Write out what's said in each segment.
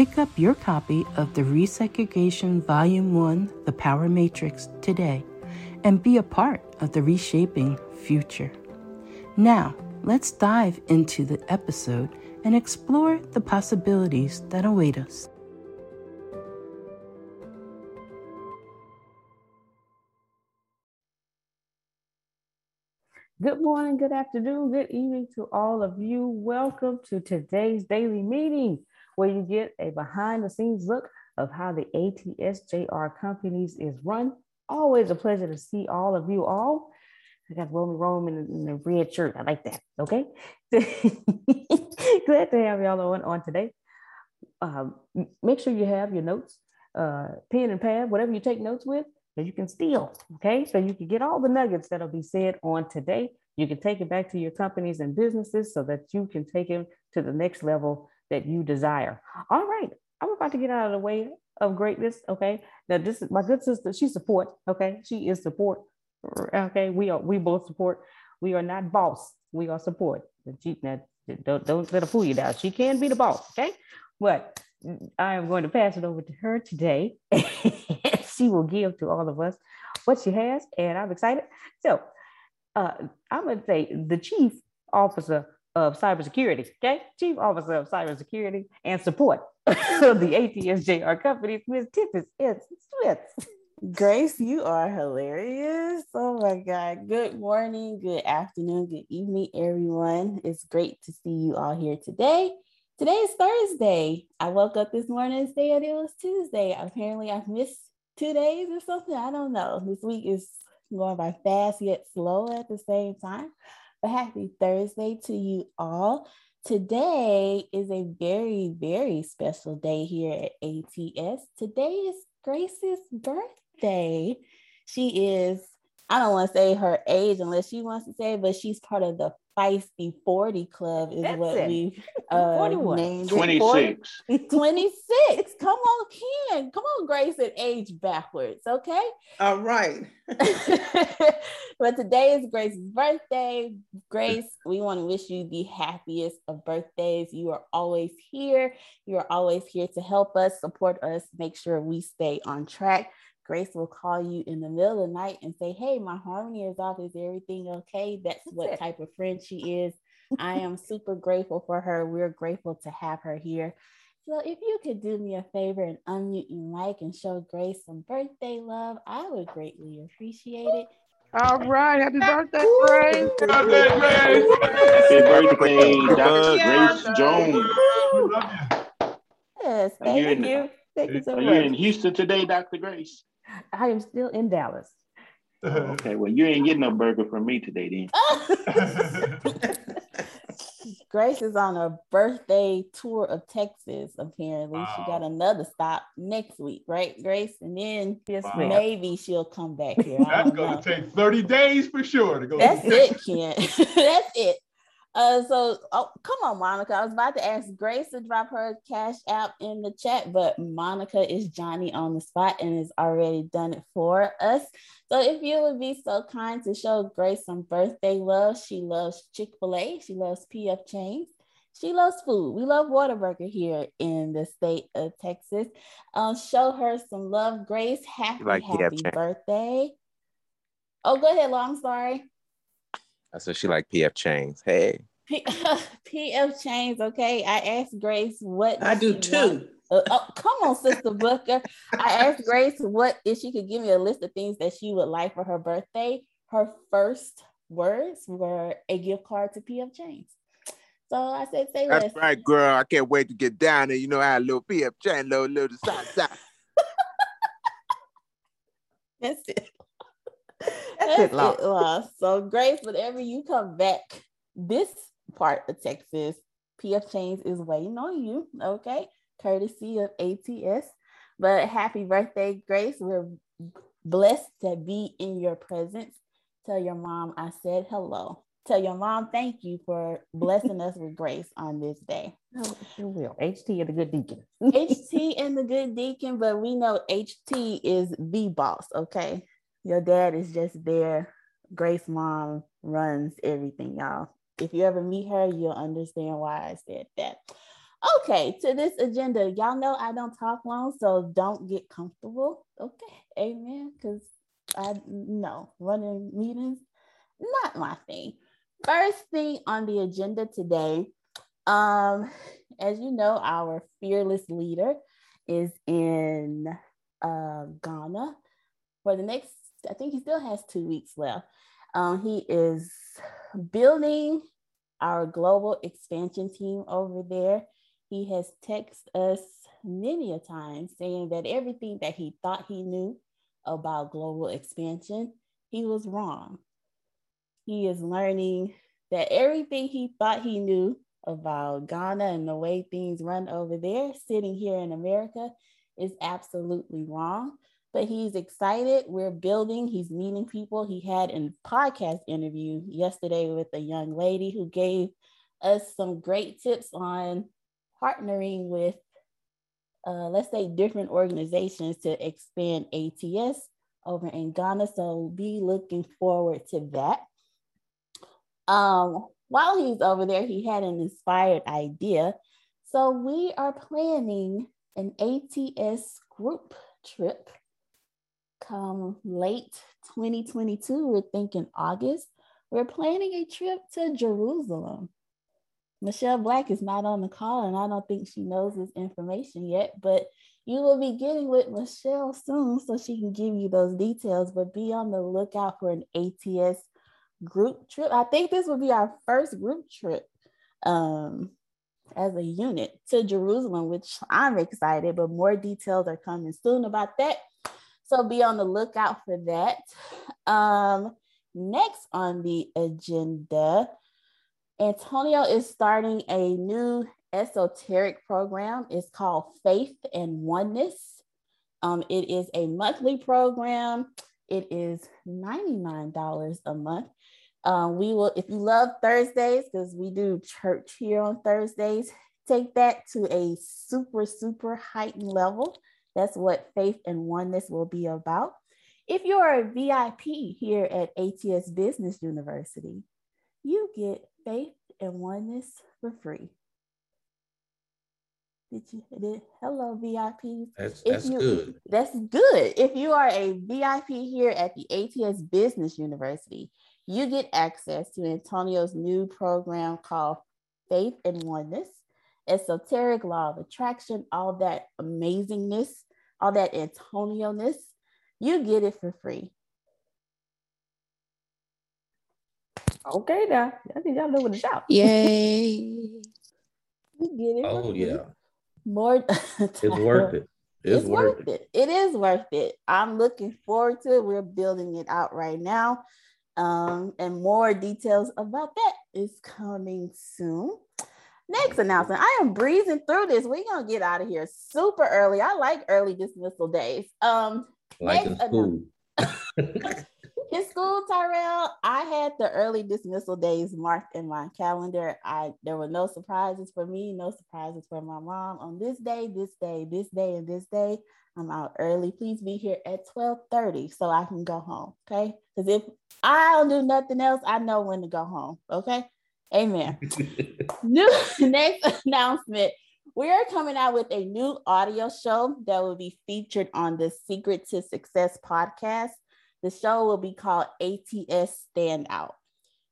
Pick up your copy of the Resegregation Volume 1 The Power Matrix today and be a part of the reshaping future. Now, let's dive into the episode and explore the possibilities that await us. Good morning, good afternoon, good evening to all of you. Welcome to today's daily meeting where you get a behind the scenes look of how the ATSJR companies is run. Always a pleasure to see all of you all. I got Roman Rome in, in the red shirt. I like that. Okay. Glad to have y'all on, on today. Um, make sure you have your notes, uh, pen and pad, whatever you take notes with, that you can steal. Okay. So you can get all the nuggets that'll be said on today. You can take it back to your companies and businesses so that you can take them to the next level that you desire. All right, I'm about to get out of the way of greatness. Okay, now this is my good sister. She support. Okay, she is support. Okay, we are we both support. We are not boss. We are support. She, now, don't don't let her fool you now. She can be the boss. Okay, but I am going to pass it over to her today. she will give to all of us what she has, and I'm excited. So uh, I'm going to say the chief officer of cybersecurity, okay? Chief Officer of Cybersecurity and Support of the ATSJR companies, Ms. Tiffany Smith. Grace, you are hilarious. Oh my God. Good morning, good afternoon, good evening, everyone. It's great to see you all here today. Today is Thursday. I woke up this morning and said it was Tuesday. Apparently, I've missed two days or something. I don't know. This week is going by fast yet slow at the same time. But happy Thursday to you all. Today is a very, very special day here at ATS. Today is Grace's birthday. She is, I don't want to say her age unless she wants to say, but she's part of the feisty 40 club is That's what it. we uh, 41. named it. 26. 26. Come on, Ken. Come on, Grace, and age backwards, okay? All right. but today is Grace's birthday. Grace, we want to wish you the happiest of birthdays. You are always here. You are always here to help us, support us, make sure we stay on track. Grace will call you in the middle of the night and say, Hey, my harmony is off. Is everything okay? That's That's what it. type of friend she is. I am super grateful for her. We're grateful to have her here. So if you could do me a favor and unmute your mic and show Grace some birthday love, I would greatly appreciate it. All right, happy birthday, Grace. Happy birthday, Dr. Grace Jones. Yes, Are you thank in- you. Thank you so Are you in. Houston today, Dr. Grace? I am still in Dallas. Oh, okay, well, you ain't getting no burger from me today, then. Grace is on a birthday tour of Texas, apparently. She got another stop next week, right, Grace? And then Yes, Wow. maybe she'll come back here. I That's gonna take 30 days for sure to go. That's it, Ken. That's it. Uh, so, oh, come on, Monica. I was about to ask Grace to drop her cash app in the chat, but Monica is Johnny on the spot and has already done it for us. So, if you would be so kind to show Grace some birthday love, she loves Chick fil A, she loves PF Chang's, she loves food. We love Whataburger here in the state of Texas. Um, show her some love, Grace. Happy, like happy Chang's. birthday. Oh, go ahead, Long. Sorry. I said she like PF Chang's. Hey. P- PF Chang's, okay. I asked Grace what I do too. Uh, oh, come on, Sister Booker. I asked Grace what if she could give me a list of things that she would like for her birthday. Her first words were a gift card to PF Chang's. So I said, say less. That's right, girl. I can't wait to get down there. You know, I had a little PF Chang, little, little side, side. That's it. That's it. Law. So Grace, whenever you come back this part of Texas, PF Chang's is waiting on you. Okay. Courtesy of ATS. But happy birthday, Grace. We're blessed to be in your presence. Tell your mom I said hello. Tell your mom thank you for blessing us with grace on this day. Oh, sure will. HT and the good deacon. HT and the good deacon, but we know HT is the boss, okay? Your dad is just there. Grace mom runs everything, y'all. If you ever meet her, you'll understand why I said that. Okay, to this agenda, y'all know I don't talk long, so don't get comfortable. Okay, amen. Because I know running meetings, not my thing. First thing on the agenda today, um, as you know, our fearless leader is in uh, Ghana for the next, I think he still has two weeks left. Um, he is building our global expansion team over there. He has texted us many a time saying that everything that he thought he knew about global expansion, he was wrong. He is learning that everything he thought he knew about Ghana and the way things run over there, sitting here in America, is absolutely wrong. But he's excited. We're building, he's meeting people. He had a podcast interview yesterday with a young lady who gave us some great tips on partnering with, uh, let's say, different organizations to expand ATS over in Ghana. So be looking forward to that. Um, while he's over there, he had an inspired idea. So we are planning an ATS group trip come late 2022. We're thinking August. We're planning a trip to Jerusalem. Michelle Black is not on the call, and I don't think she knows this information yet, but you will be getting with Michelle soon so she can give you those details. But be on the lookout for an ATS group trip. I think this will be our first group trip um, as a unit to Jerusalem, which I'm excited, but more details are coming soon about that. So be on the lookout for that. Um, next on the agenda, Antonio is starting a new esoteric program. It's called Faith and Oneness. Um, it is a monthly program. It is $99 a month. Um, we will, if you love Thursdays, because we do church here on Thursdays, take that to a super, super heightened level. That's what Faith and Oneness will be about. If you're a VIP here at ATS Business University, you get Faith and Oneness for free. Did you did hello VIPs? That's that's you- good. That's good. If you are a VIP here at the ATS Business University, you get access to Antonio's new program called Faith and Oneness, Esoteric Law of Attraction, all that amazingness, all that Antonio ness. You get it for free. Okay, now I think y'all know what to shout. Yay. You get it. Oh for free. yeah, More. it's worth it. It's, It's, worth, worth it. it. It is worth it. I'm looking forward to it. We're building it out right now. Um, and more details about that is coming soon. Next announcement. I am breezing through this. We're gonna get out of here super early. I like early dismissal days. Um, Like in school. in school, Tyrell, I had the early dismissal days marked in my calendar. I there were no surprises for me, no surprises for my mom. On this day, this day, this day, and this day, I'm out early. Please be here at 12:30 so I can go home. Okay. Because if I don't do nothing else, I know when to go home. Okay. Amen. New next announcement. We are coming out with a new audio show that will be featured on the Secret to Success podcast. The show will be called ATS Standout.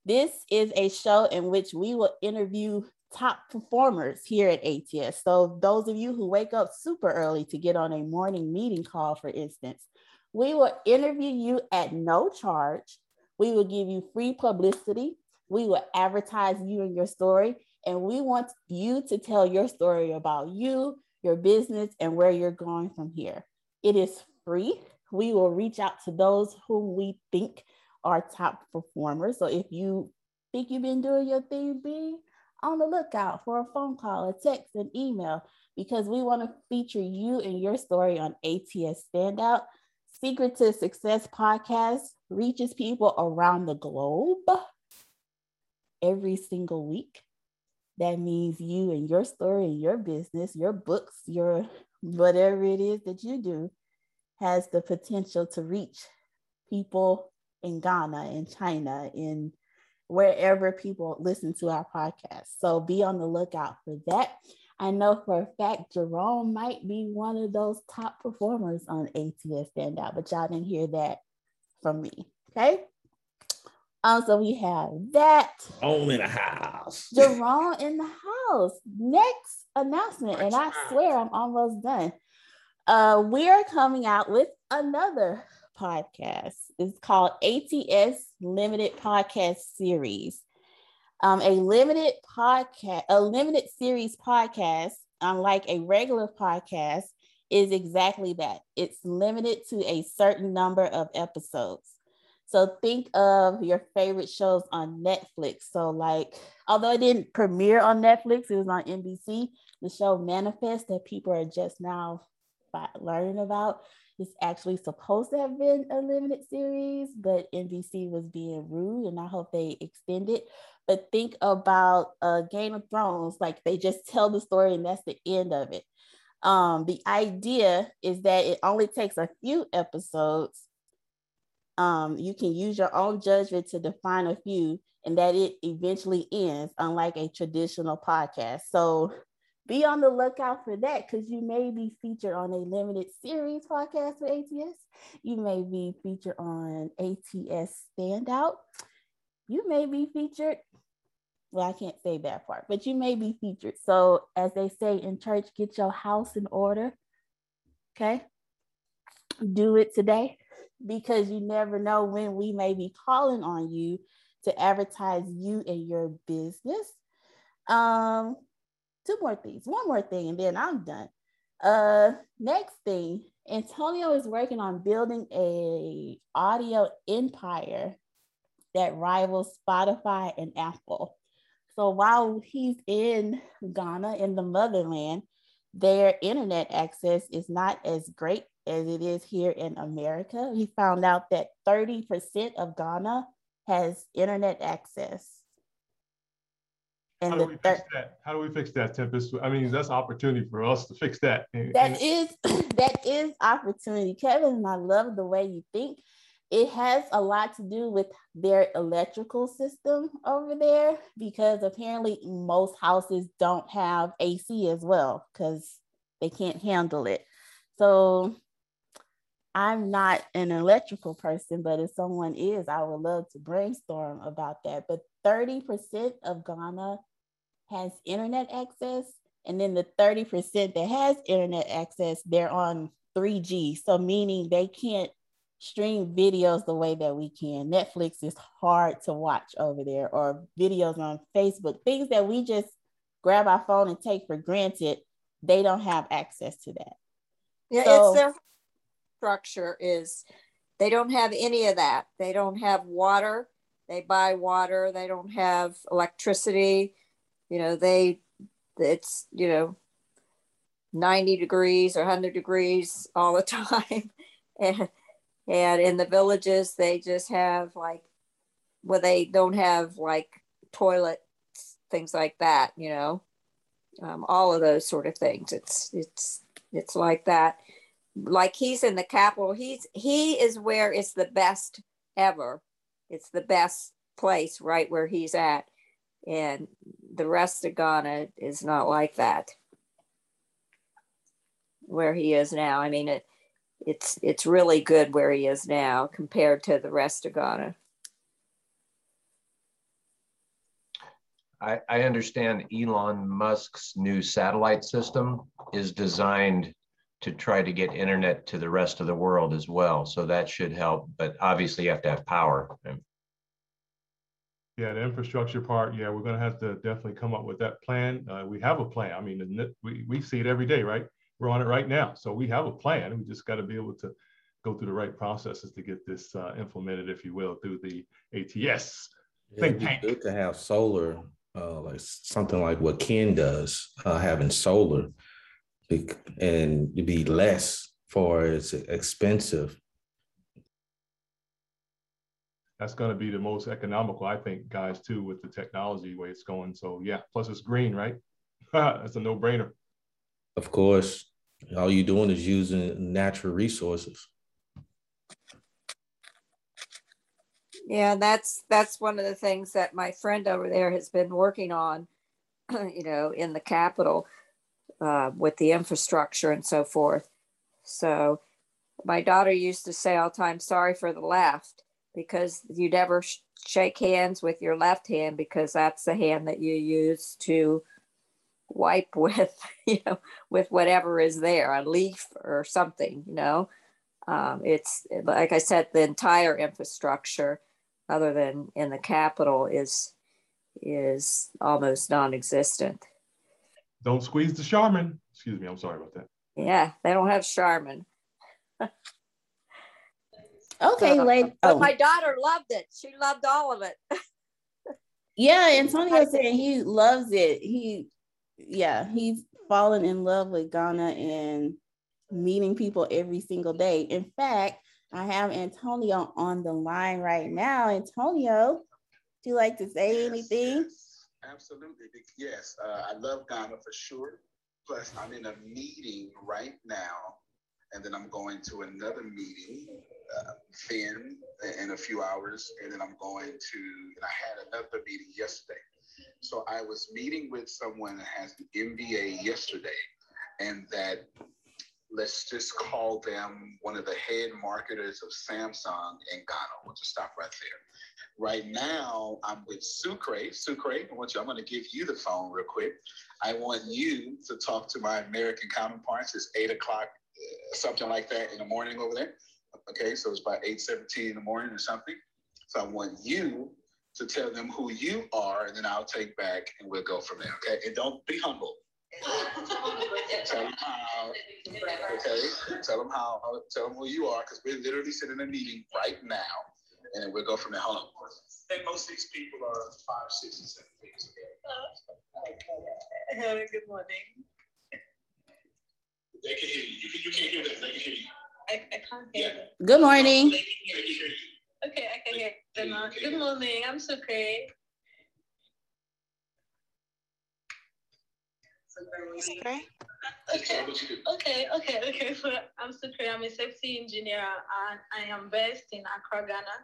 This is a show in which we will interview top performers here at ATS. So, those of you who wake up super early to get on a morning meeting call, for instance, we will interview you at no charge. We will give you free publicity. We will advertise you and your story. And we want you to tell your story about you, your business, and where you're going from here. It is free. We will reach out to those whom we think are top performers. So if you think you've been doing your thing, be on the lookout for a phone call, a text, an email, because we want to feature you and your story on ATS Standout. Secret to Success podcast reaches people around the globe every single week. That means you and your story, your business, your books, your whatever it is that you do has the potential to reach people in Ghana, in China, in wherever people listen to our podcast. So be on the lookout for that. I know for a fact Jerome might be one of those top performers on ATS Standout, but y'all didn't hear that from me. Okay. Um, so we have that. Home in the house. Jerome in the house. Next announcement, and I swear I'm almost done. Uh, we are coming out with another podcast. It's called ATS Limited Podcast Series. Um, a limited podcast, a limited series podcast, unlike a regular podcast, is exactly that. It's limited to a certain number of episodes. So think of your favorite shows on Netflix. So, like, although it didn't premiere on Netflix, it was on NBC. The show Manifest that people are just now learning about is actually supposed to have been a limited series, but NBC was being rude, and I hope they extend it. But think about uh, Game of Thrones, like they just tell the story, and that's the end of it. Um, the idea is that it only takes a few episodes um, you can use your own judgment to define a few and that it eventually ends, unlike a traditional podcast. So be on the lookout for that because you may be featured on a limited series podcast with ATS. You may be featured on ATS Standout. You may be featured. Well, I can't say that part, but you may be featured. So, as they say in church, get your house in order. Okay. Do it today because you never know when we may be calling on you to advertise you and your business. Um, two more things, one more thing, and then I'm done. Uh, next thing, Antonio is working on building a audio empire that rivals Spotify and Apple. So while he's in Ghana in the motherland, their internet access is not as great as it is here in America. He found out that 30% of Ghana has internet access. How do we thir- fix that? How do we fix that, Tempest? I mean, that's opportunity for us to fix that. And- that and- is that is opportunity. Kevin, and I love the way you think. It has a lot to do with their electrical system over there because apparently most houses don't have AC as well because they can't handle it. So I'm not an electrical person, but if someone is, I would love to brainstorm about that. But 30% of Ghana has internet access. And then the 30% that has internet access, they're on 3G. So meaning they can't stream videos the way that we can. Netflix is hard to watch over there, or videos on Facebook, things that we just grab our phone and take for granted. They don't have access to that. Yeah, So- it's their structure is they don't have any of that. They don't have water. They buy water. They don't have electricity. You know, they it's you know 90 degrees or 100 degrees all the time. and and in the villages they just have like well they don't have like toilets things like that, you know. Um, all of those sort of things. It's it's it's like that like he's in the capital. He's he is where it's the best ever. It's the best place right where he's at. And the rest of ghana is not like that. Where he is now. I mean it it's it's really good where he is now compared to the rest of ghana. I, I understand Elon Musk's new satellite system is designed to try to get internet to the rest of the world as well. So that should help, but obviously you have to have power. Yeah, the infrastructure part, yeah, we're gonna have to definitely come up with that plan. Uh, we have a plan. I mean, we, we see it every day, right? We're on it right now. So we have a plan. We just gotta be able to go through the right processes to get this uh, implemented, if you will, through the ATS. Yeah, Think it'd be tank. good to have solar, uh, like something like what Ken does, uh, having solar, bec- and it'd be less for it's expensive. That's gonna be the most economical, I think, guys, too, with the technology way it's going. So yeah, plus it's green, right? That's a no brainer. Of course, all you're doing is using natural resources. Yeah, that's that's one of the things that my friend over there has been working on, you know, in the capital uh, with the infrastructure and so forth. So my daughter used to say all the time, "Sorry for the left," because you never sh- shake hands with your left hand because that's the hand that you use to wipe with, you know, with whatever is there, a leaf or something, you know. Um, it's like I said, the entire infrastructure other than in the capital is is almost non-existent. Don't squeeze the Charmin. Excuse me, I'm sorry about that. Yeah, they don't have Charmin. Okay, So- lady. But Oh, my daughter loved it. She loved all of it. yeah, Antonio said he loves it. He, yeah, he's fallen in love with Ghana and meeting people every single day. In fact, I have Antonio on the line right now. Antonio, do you like to say anything? Absolutely. Yes, uh, I love Ghana for sure. Plus, I'm in a meeting right now, and then I'm going to another meeting uh, then in a few hours, and then I'm going to, and I had another meeting yesterday. So I was meeting with someone that has an MBA yesterday, and that let's just call them one of the head marketers of Samsung in Ghana. We'll just stop right there. Right now, I'm with Sucre. Sucre, I want you, I'm going to give you the phone real quick. I want you to talk to my American counterparts. It's eight o'clock, uh, something like that in the morning over there. Okay, so it's about 8:17 in the morning or something. So I want you to tell them who you are, and then I'll take back and we'll go from there. Okay, and don't be humble. tell them how. Okay, tell them how. Tell them who you are, because we're literally sitting in a meeting right now, and then we'll go from there. Hold on. And most of these people are five, six, and seven figures. Okay. Good morning. They can hear you. You, can, you can't hear them. They can hear you. I, I can't hear them. Good morning. They can hear you. Okay, I can hear them now. Good morning. I'm so great. Tell Okay. them what you do. Okay, okay, okay. So I'm Sukri. I'm a safety engineer and I am based in Accra, Ghana.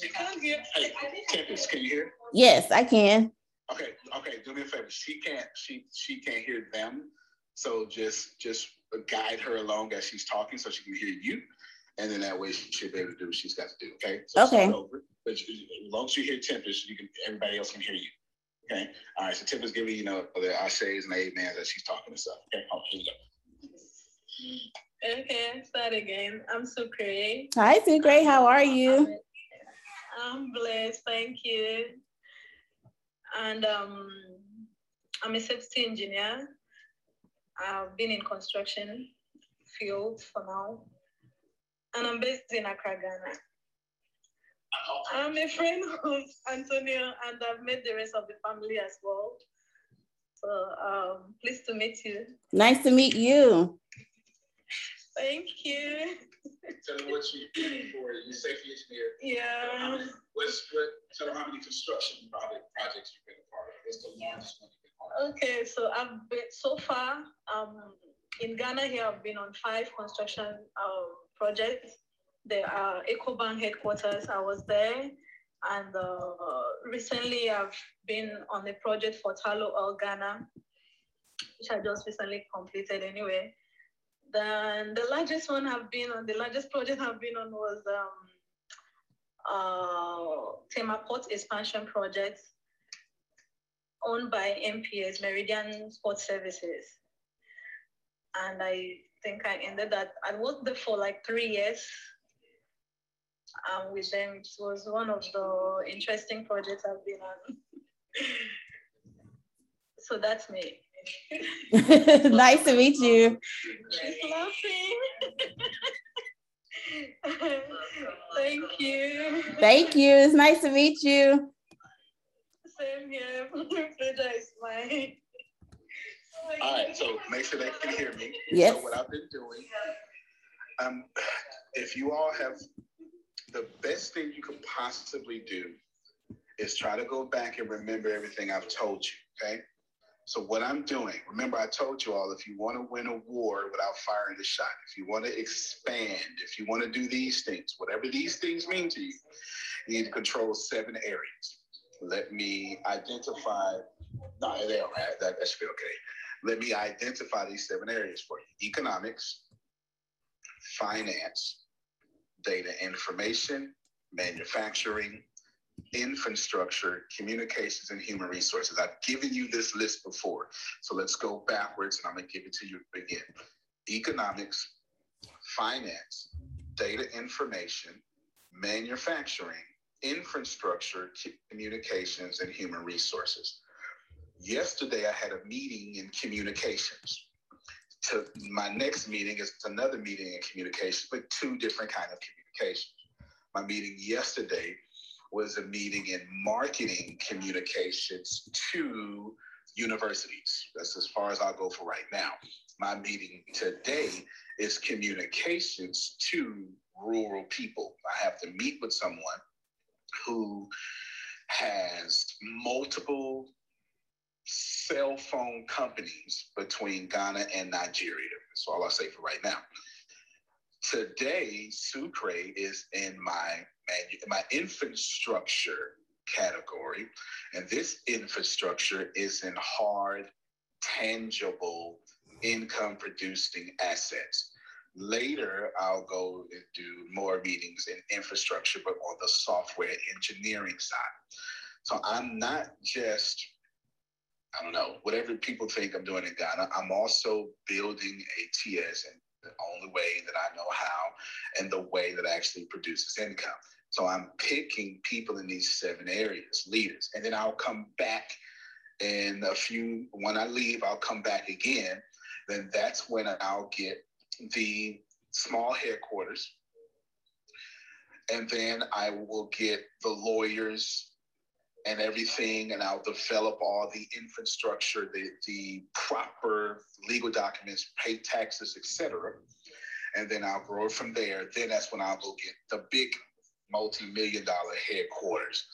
Hey, Tempest, can you hear? Yes, I can. Okay, okay. Do me a favor. She can't. She she can't hear them. So just just guide her along as she's talking so she can hear you. And then that way she should be able to do what she's got to do. Okay. So okay. But as long as you hear Tempest, you can everybody else can hear you. Okay. All right. So Tempest giving you know the ashes and the amen as she's talking and stuff. Okay. Oh, here we go. Okay, start again. I'm Sucre. Hi, Sucre. How are you? I'm blessed. Thank you. And um, I'm a safety engineer. I've been in construction field for now. And I'm based in Accra, Ghana. I'm a friend of Antonio, and I've met the rest of the family as well. So um, pleased to meet you. Nice to meet you. Thank you. Tell them what you do for you safety engineer. Yeah. What's what? Tell them how many construction project, projects you've been a part of. What's the longest one you've been part of? Okay, so I've been so far um, in Ghana here. I've been on five construction um, projects. The uh, EcoBank headquarters. I was there, and uh, recently I've been on the project for Tullow Oil Ghana, which I just recently completed anyway. Then the largest one I've been on, the largest project I've been on was um, uh, Tema Port Expansion Project owned by MPS, Meridian Port Services. And I think I ended that, I worked there for like three years um, with them. It was one of the interesting projects I've been on. so that's me. nice to meet you. She's laughing. Thank you. Thank you. It's nice to meet you. Same here. Pleasure is mine. All right, so make sure they can hear me. Yes. So what I've been doing, um, if you all have the best thing you could possibly do is try to go back and remember everything I've told you. Okay. So what I'm doing, remember I told you all, if you want to win a war without firing a shot, if you want to expand, if you want to do these things, whatever these things mean to you, you need to control seven areas. Let me identify, no, they right, that, that should be okay. Let me identify these seven areas for you. Economics, finance, data information, manufacturing, infrastructure, communications, and human resources. I've given you this list before. So let's go backwards and I'm going to give it to you again. Economics, finance, data information, manufacturing, infrastructure, communications, and human resources. Yesterday, I had a meeting in communications. To my next meeting is another meeting in communications, but two different kind of communications. My meeting yesterday was a meeting in marketing communications to universities. That's as far as I'll go for right now. My meeting today is communications to rural people. I have to meet with someone who has multiple cell phone companies between Ghana and Nigeria. That's all I'll say for right now. Today, Sucre is in my my infrastructure category, and this infrastructure is in hard, tangible, income producing assets. Later, I'll go and do more meetings in infrastructure, but on the software engineering side. So I'm not just, I don't know, whatever people think I'm doing in Ghana, I'm also building ATS and the only way that I know how and the way that actually produces income. So I'm picking people in these seven areas, leaders, and then I'll come back in a few. When I leave, I'll come back again. Then that's when I'll get the small headquarters, and then I will get the lawyers and everything, and I'll develop all the infrastructure, the the proper legal documents, pay taxes, etc. And then I'll grow from there. Then that's when I'll go get the big multi-million dollar headquarters.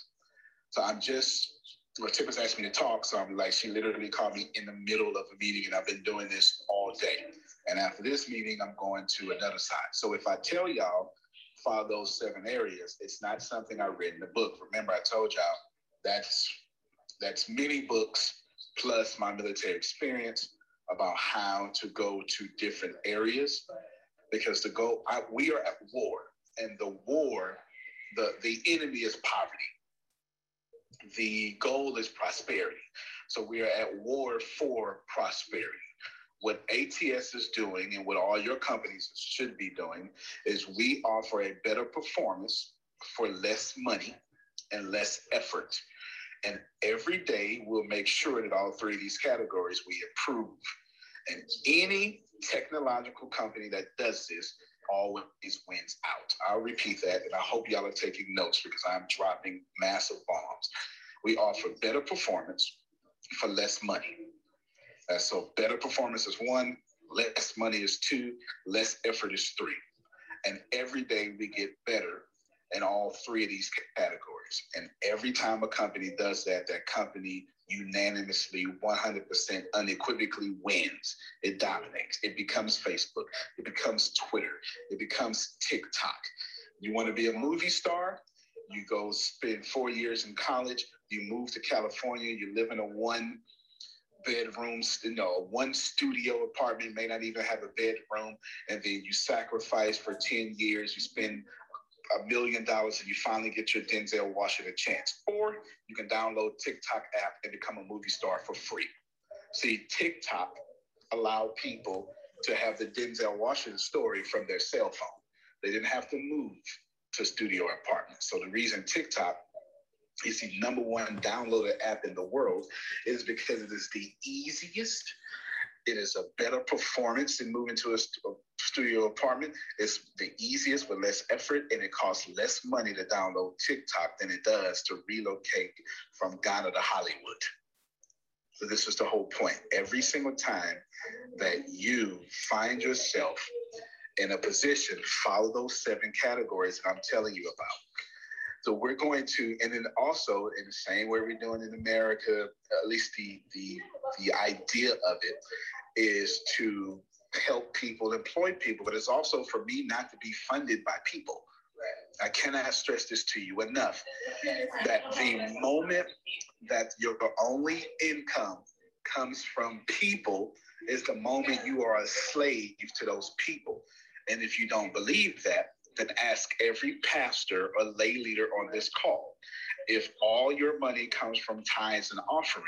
So I'm just, well, Tip asked me to talk, so I'm like, she literally called me in the middle of a meeting, and I've been doing this all day. And after this meeting, I'm going to another side. So if I tell y'all follow those seven areas, it's not something I read in the book. Remember, I told y'all that's that's many books plus my military experience about how to go to different areas because the goal I, we are at war and the war the the enemy is poverty. The goal is prosperity. So we are at war for prosperity. What ats is doing and what all your companies should be doing is we offer a better performance for less money and less effort. And every day we'll make sure that all three of these categories we improve and any technological company that does this always wins out. I'll repeat that, and I hope y'all are taking notes because I'm dropping massive bombs. We offer better performance for less money. Uh, so better performance is one, less money is two, less effort is three. And every day we get better in all three of these categories. And every time a company does that, that company unanimously, 100% unequivocally wins. It dominates. It becomes Facebook. It becomes Twitter. It becomes TikTok. You want to be a movie star? You go spend four years in college. You move to California. You live in a one bedroom, you know, one studio apartment, may not even have a bedroom, and then you sacrifice for 10 years. You spend a million dollars and you finally get your Denzel Washington chance. Or you can download TikTok app and become a movie star for free. See, TikTok allowed people to have the Denzel Washington story from their cell phone. They didn't have to move to studio apartments. So the reason TikTok is the number one downloaded app in the world is because it is the easiest it is a better performance than moving to a, st- a studio apartment. It's the easiest with less effort, and it costs less money to download TikTok than it does to relocate from Ghana to Hollywood. So this is the whole point. Every single time that you find yourself in a position, follow those seven categories that I'm telling you about. So we're going to, and then also in the same way we're doing in America, at least the the the idea of it is to help people, employ people, but it's also for me not to be funded by people. I cannot stress this to you enough that the moment that your only income comes from people is the moment you are a slave to those people. And if you don't believe that, then ask every pastor or lay leader on this call. If all your money comes from tithes and offering,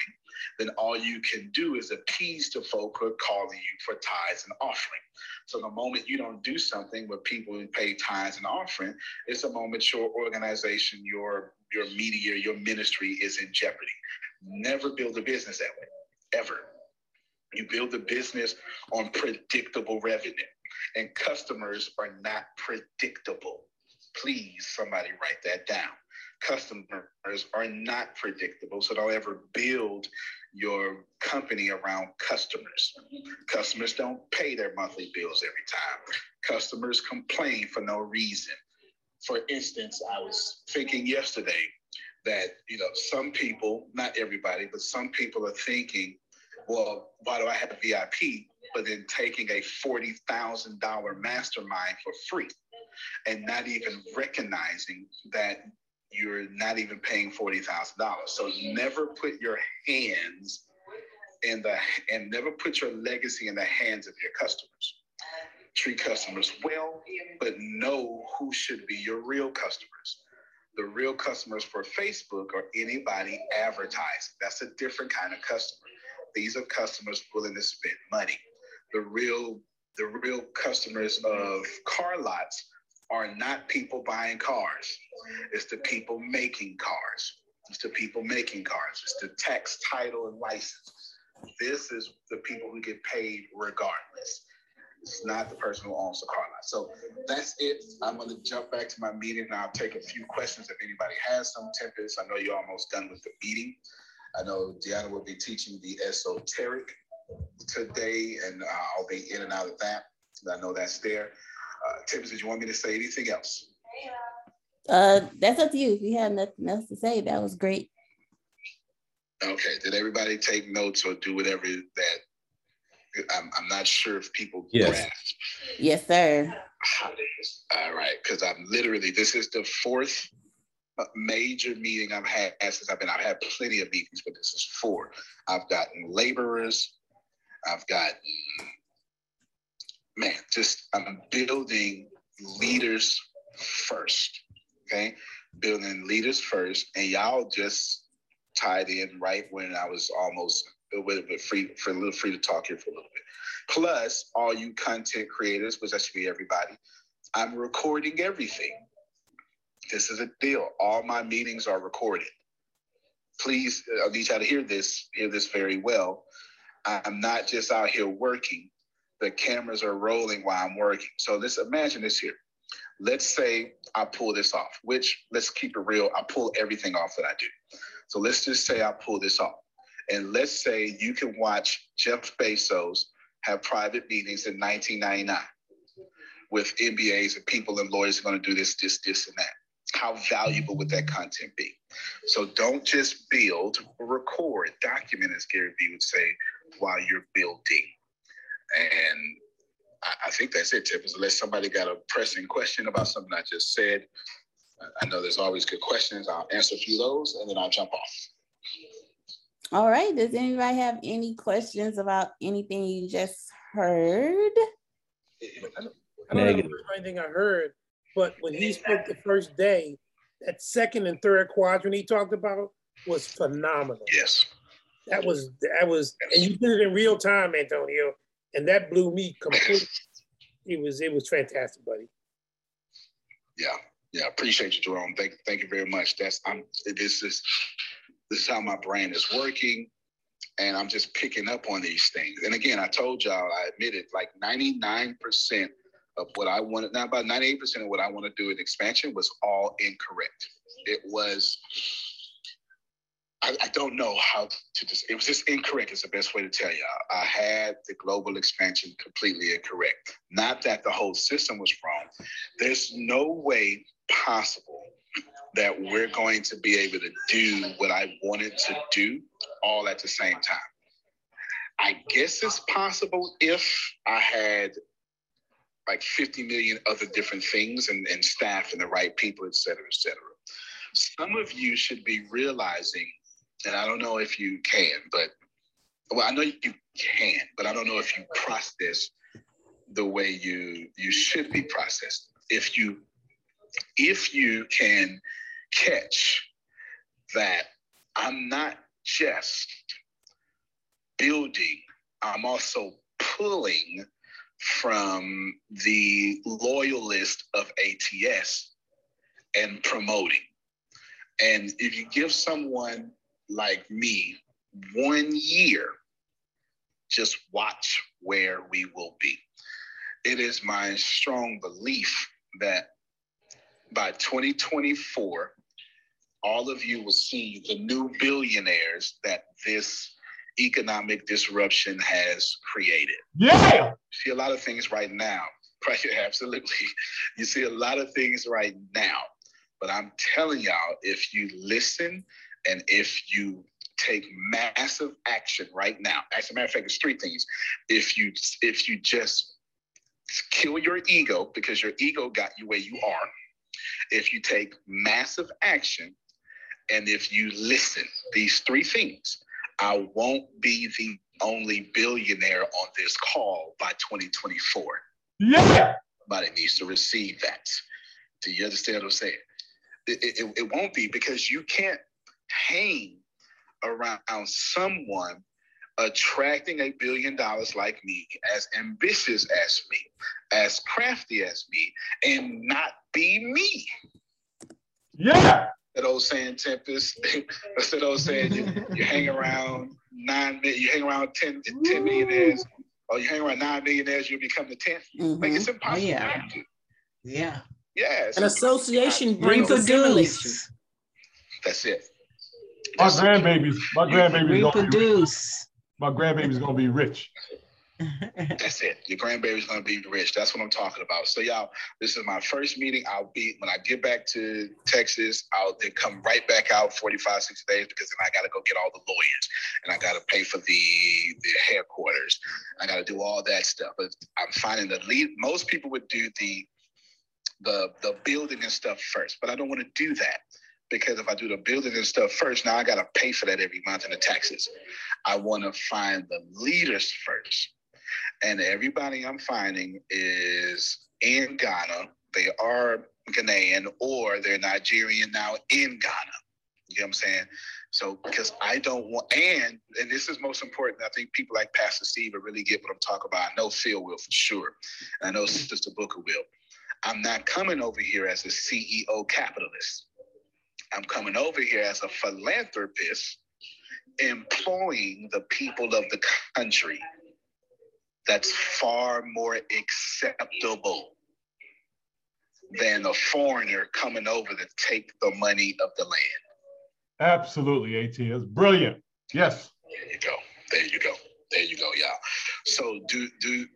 then all you can do is appease the folk who are calling you for tithes and offering. So the moment you don't do something with people who pay tithes and offering, it's a moment your organization, your your media, your ministry is in jeopardy. Never build a business that way, ever. You build a business on predictable revenue, and customers are not predictable. Please, somebody write that down customers are not predictable. So don't ever build your company around customers. Customers don't pay their monthly bills every time. Customers complain for no reason. For instance, I was thinking yesterday that, you know, some people, not everybody, but some people are thinking, well, why do I have a VIP? But then taking a $40,000 mastermind for free and not even recognizing that you're not even paying forty thousand dollars. So never put your hands in the and never put your legacy in the hands of your customers. Treat customers well, but know who should be your real customers. The real customers for Facebook or anybody advertising. That's a different kind of customer. These are customers willing to spend money. The real the real customers of car lots are not people buying cars. It's the people making cars. It's the people making cars. It's the tax, title, and license. This is the people who get paid regardless. It's not the person who owns the car lot. So that's it. I'm going to jump back to my meeting. and I'll take a few questions if anybody has some tempers. I know you're almost done with the meeting. I know Deanna will be teaching the esoteric today, and uh, I'll be in and out of that. I know that's there. Uh, Tibbs, did you want me to say anything else? Uh, that's up to you. If you have nothing else to say, that was great. Okay. Did everybody take notes or do whatever that? I'm, I'm not sure if people yes. grasp. Yes, sir. All right, because I'm literally this is the fourth uh, major meeting I've had since I've been. I've had plenty of meetings, but this is four. I've gotten laborers, I've got, man, just I'm building leaders first. Okay. Building leaders first. And y'all just tied in right when I was almost a little bit free for a little free to talk here for a little bit. Plus, all you content creators, which that should be everybody, I'm recording everything. This is a deal. All my meetings are recorded. Please, uh, I need y'all to hear this, hear this very well. I'm not just out here working. The cameras are rolling while I'm working. So let's imagine this here. Let's say I pull this off, which let's keep it real. I pull everything off that I do. So let's just say I pull this off. And let's say you can watch Jeff Bezos have private meetings in 1999 with MBAs and people and lawyers are going to do this, this, this, and that. How valuable would that content be? So don't just build, record, document, as Gary Vee would say, while you're building. And I, I think that's it, Tempest. Unless somebody got a pressing question about something I just said, I know there's always good questions. I'll answer a few of those and then I'll jump off. All right. Does anybody have any questions about anything you just heard? I don't remember anything I heard, but when he spoke the first day, that second and third quadrant he talked about was phenomenal. Yes. That was that was, and you did it in real time, Antonio, and that blew me completely. It was it was fantastic, buddy. Yeah, yeah, appreciate you, Jerome. Thank thank you very much. That's I'm this is this is how my brain is working, and I'm just picking up on these things. And again, I told y'all, I admitted like 99 percent of what I wanted, not about 98 percent of what I want to do in expansion was all incorrect. It was I, I, don't know how to just, it was just incorrect is the best way to tell you. I, I had the global expansion completely incorrect. Not that the whole system was wrong. There's no way possible that we're going to be able to do what I wanted to do all at the same time. I guess it's possible if I had like 50 million other different things and, and staff and the right people, et cetera, et cetera. Some of you should be realizing and I don't know if you can, but well, I know you can, but I don't know if you process the way you you should be processed. If you if you can catch that I'm not just building, I'm also pulling from the loyalist of ATS and promoting. And if you give someone like me one year, just watch where we will be. It is my strong belief that by 2024, all of you will see the new billionaires that this economic disruption has created. Yeah. You see a lot of things right now. Right, absolutely. You see a lot of things right now. But I'm telling y'all, if you listen and if you take massive action right now, as a matter of fact, it's three things. If you if you just kill your ego because your ego got you where you are, if you take massive action, and if you listen, these three things, I won't be the only billionaire on this call by 2024. Yeah. Somebody needs to receive that. Do you understand what I'm saying? It, it, it won't be because you can't hang around someone attracting a billion dollars like me, as ambitious as me, as crafty as me, and not be me. Yeah. That old saying, Tempest. That's that old saying, you, you hang around nine, you hang around 10, 10 millionaires, or you hang around nine millionaires, you'll become the 10th. Mm-hmm. Like it's impossible. Yeah. Yeah. Yeah. An association brings assimilation. That's it. My grandbabies, my grandbabies reproduce. Gonna be, my grandbaby's gonna be rich. That's it. Your grandbaby's gonna be rich. That's what I'm talking about. So y'all, this is my first meeting. I'll be when I get back to Texas, I'll then come right back out 45, 60 days because then I gotta go get all the lawyers and I gotta pay for the the headquarters. I gotta do all that stuff. But I'm finding the lead most people would do the the the building and stuff first, but I don't want to do that. Because if I do the building and stuff first, now I got to pay for that every month in the taxes. I want to find the leaders first. And everybody I'm finding is in Ghana. They are Ghanaian or they're Nigerian now in Ghana. You know what I'm saying? So because I don't want and and this is most important. I think people like Pastor Steve will really get what I'm talking about. I know Phil will for sure. And I know Sister Booker will. I'm not coming over here as a CEO capitalist. I'm coming over here as a philanthropist employing the people of the country. That's far more acceptable than a foreigner coming over to take the money of the land. Absolutely, AT is brilliant. Yes. There you go. There you go. There you go, y'all. So do do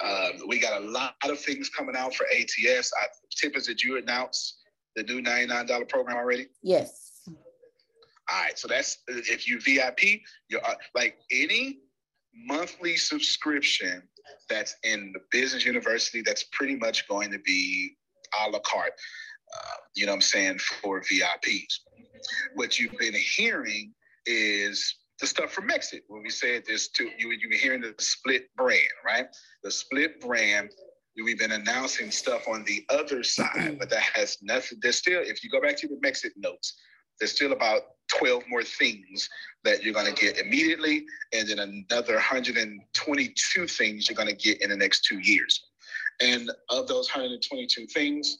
uh, we got a lot of things coming out for ATS. I, Tempest, did you announce the new $99 program already? Yes. All right. So that's if you VIP, you're uh, like any monthly subscription that's in the business university, that's pretty much going to be a la carte. Uh, you know what I'm saying for VIPs. What you've been hearing is the stuff from Mexit. When we said this, to you, you've been hearing the split brand, right? The split brand. We've been announcing stuff on the other side, but that has nothing. There's still, if you go back to the Mexit notes, there's still about 12 more things that you're going to get immediately, and then another 122 things you're going to get in the next two years. And of those 122 things,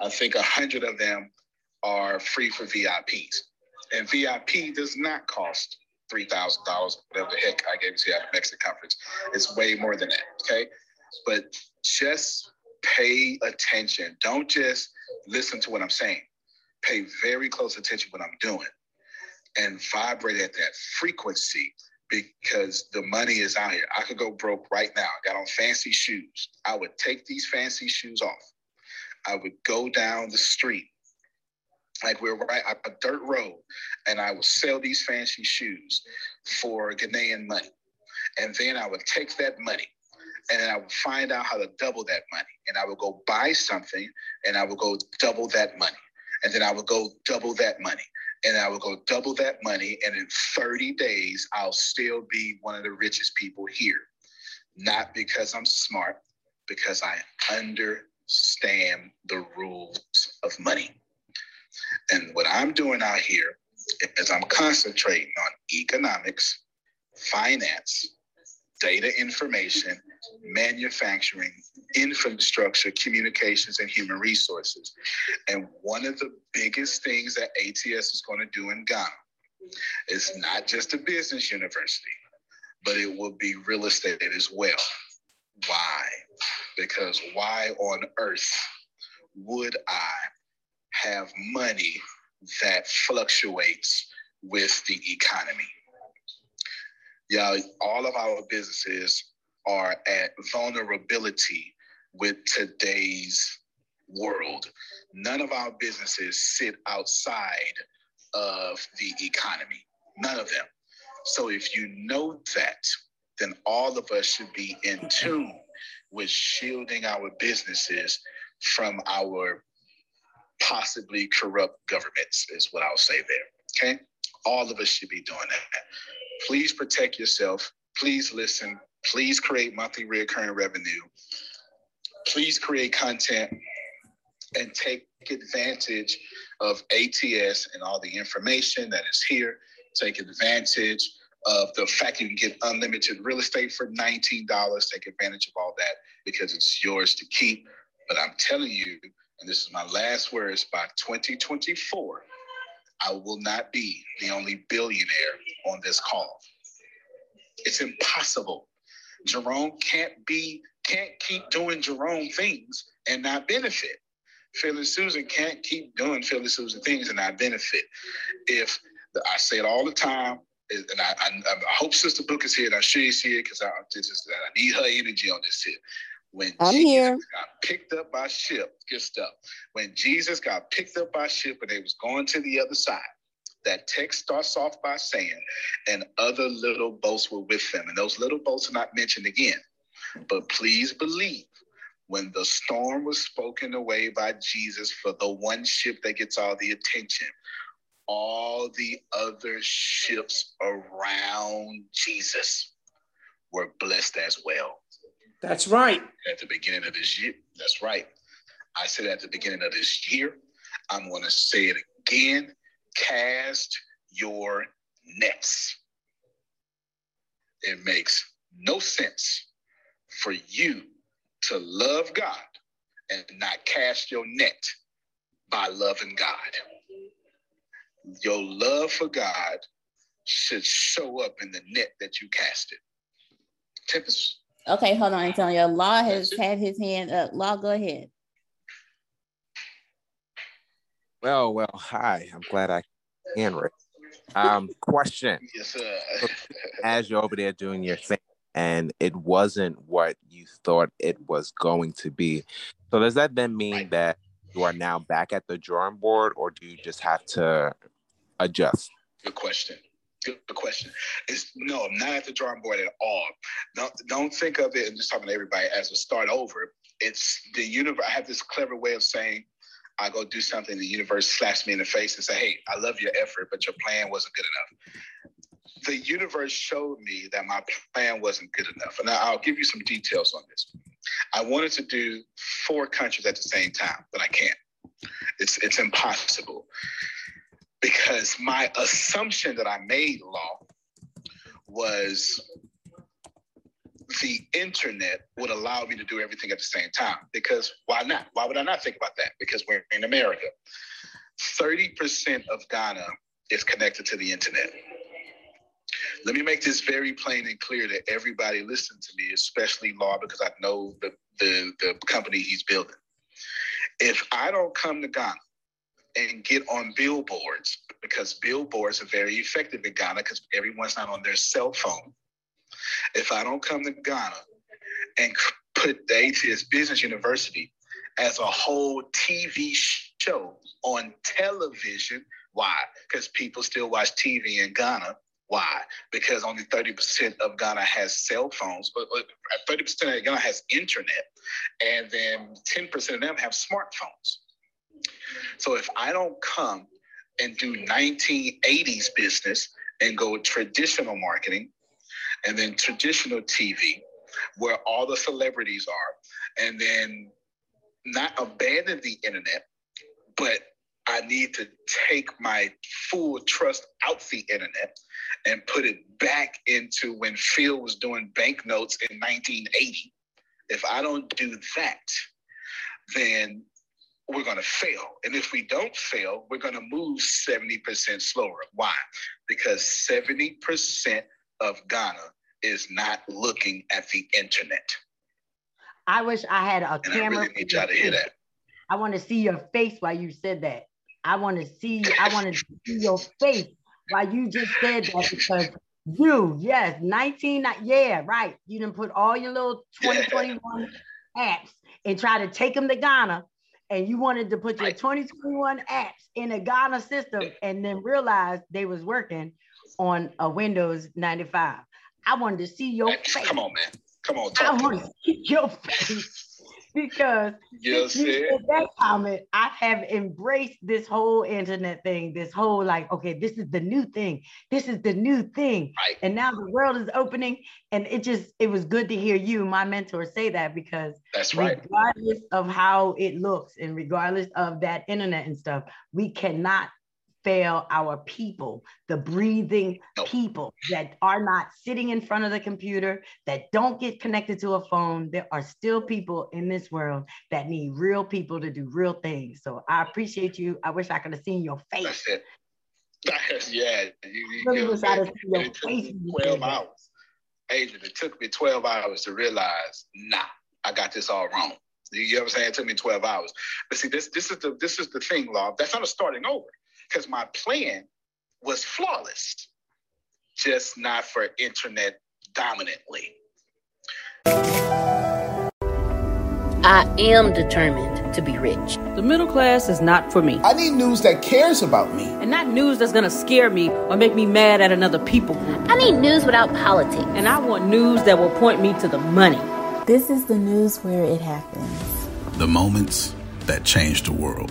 I think 100 of them are free for VIPs. And VIP does not cost $3,000, whatever the heck I gave to you at the Mexit conference. It's way more than that, okay? But just pay attention. Don't just listen to what I'm saying. Pay very close attention what I'm doing and vibrate at that frequency because the money is out here. I could go broke right now. I got on fancy shoes. I would take these fancy shoes off. I would go down the street like we are right on a dirt road, and I would sell these fancy shoes for Ghanaian money. And then I would take that money and I would find out how to double that money. And I would go buy something and I would go double that money. And then I would go double that money. And I would go double that money. And in 30 days, I'll still be one of the richest people here. Not because I'm smart, because I understand the rules of money. And what I'm doing out here is I'm concentrating on economics, finance, data information, manufacturing, infrastructure, communications, and human resources. And one of the biggest things that ATS is going to do in Ghana is not just a business university, but it will be real estate as well. Why? Because why on earth would I have money that fluctuates with the economy. Yeah, all of our businesses are at vulnerability with today's world. None of our businesses sit outside of the economy. None of them. So if you know that, then all of us should be in tune with shielding our businesses from our possibly corrupt governments, is what I'll say there. Okay? All of us should be doing that. Please protect yourself. Please listen. Please create monthly recurring revenue. Please create content and take advantage of ATS and all the information that is here. Take advantage of the fact you can get unlimited real estate for $19. Take advantage of all that because it's yours to keep. But I'm telling you, and this is my last words by 2024, I will not be the only billionaire on this call. It's impossible. Jerome can't be, can't keep doing Jerome things and not benefit. Philly Susan can't keep doing Philly Susan things and not benefit. If I say it all the time, and I, I, I hope Sister Book is here, and I'm sure she's here because I, I need her energy on this shit. When I'm Jesus here. got picked up by ship, good stuff. When Jesus got picked up by ship and they was going to the other side, that text starts off by saying, and other little boats were with them. And those little boats are not mentioned again. But please believe when the storm was spoken away by Jesus for the one ship that gets all the attention, all the other ships around Jesus were blessed as well. That's right. At the beginning of this year, that's right. I said at the beginning of this year, I'm going to say it again cast your nets. It makes no sense for you to love God and not cast your net by loving God. Your love for God should show up in the net that you casted. Tempest. Okay, hold on, Antonio. Law has had his hand up. Law, go ahead. Well, well, hi. I'm glad I can. Um, question. Yes, sir. As you're over there doing your thing, and it wasn't what you thought it was going to be. So does that then mean that you are now back at the drawing board, or do you just have to adjust? Good question. Good question. It's no, I'm not at the drawing board at all. Don't don't think of it. I'm just talking to everybody as a start over. It's the universe. I have this clever way of saying I go do something, the universe slaps me in the face and say, "Hey, I love your effort, but your plan wasn't good enough." The universe showed me that my plan wasn't good enough, and I'll give you some details on this. I wanted to do four countries at the same time, but I can't. It's it's impossible because my assumption that I made, law, was the internet would allow me to do everything at the same time. Because why not? Why would I not think about that? Because we're in America. 30% of Ghana is connected to the internet. Let me make this very plain and clear to everybody listening to me, especially Law, because I know the, the, the company he's building. If I don't come to Ghana and get on billboards, because billboards are very effective in Ghana because everyone's not on their cell phone if I don't come to Ghana and put the ATS Business University as a whole TV show on television, why? Because people still watch TV in Ghana. Why? Because only 30% of Ghana has cell phones, but 30% of Ghana has internet, and then 10% of them have smartphones. So if I don't come and do 1980s business and go traditional marketing, and then traditional TV, where all the celebrities are, and then not abandon the internet, but I need to take my full trust out the internet and put it back into when Phil was doing banknotes in 1980. If I don't do that, then we're going to fail. And if we don't fail, we're going to move 70% slower. Why? Because 70% of Ghana is not looking at the internet. I wish I had a and camera. I really need y'all to hear that. I want to see your face while you said that. I want to see. I want to see your face while you just said that because you, yes, 19, yeah, right. You didn't put all your little 2021 apps and try to take them to Ghana, and you wanted to put your 2021 apps in a Ghana system, and then realize they was working on a Windows 95. I wanted to see your face. Come on, man. Come on, I want to see your face because Yes, since you said that comment, I have embraced this whole internet thing, this whole like, okay, this is the new thing. This is the new thing. And now the world is opening. And it just, it was good to hear you, my mentor, say that because That's right. regardless of how it looks and regardless of that internet and stuff, we cannot fail our people, the breathing people that are not sitting in front of the computer, that don't get connected to a phone. There are still people in this world that need real people to do real things. So I appreciate you. I wish I could have seen your face. That's yeah. You, you, Really wish it, seen your it face 12 hours. Adrian, it took me 12 hours to realize, nah, I got this all wrong. You, you know what I'm saying? It took me 12 hours. But see, this this is the this is the thing, Law. That's not a starting over. Because my plan was flawless, just not for internet dominantly. I am determined to be rich. The middle class is not for me. I need news that cares about me. And not news that's gonna scare me or make me mad at another people group. I need news without politics. And I want news that will point me to the money. This is the news where it happens. The moments that change the world.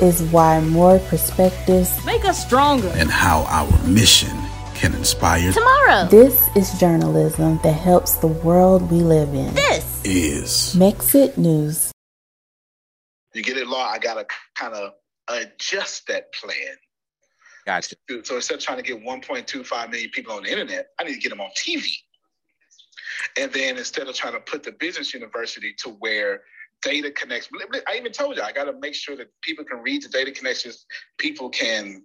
is why more perspectives make us stronger. And how our mission can inspire tomorrow. This is journalism that helps the world we live in. This is Mexit News. You get it law, I gotta kind of adjust that plan. Gotcha. So instead of trying to get 1.25 million people on the internet, I need to get them on TV. And then instead of trying to put the business university to where data connects, I even told you I got to make sure that people can read the data connections. People can,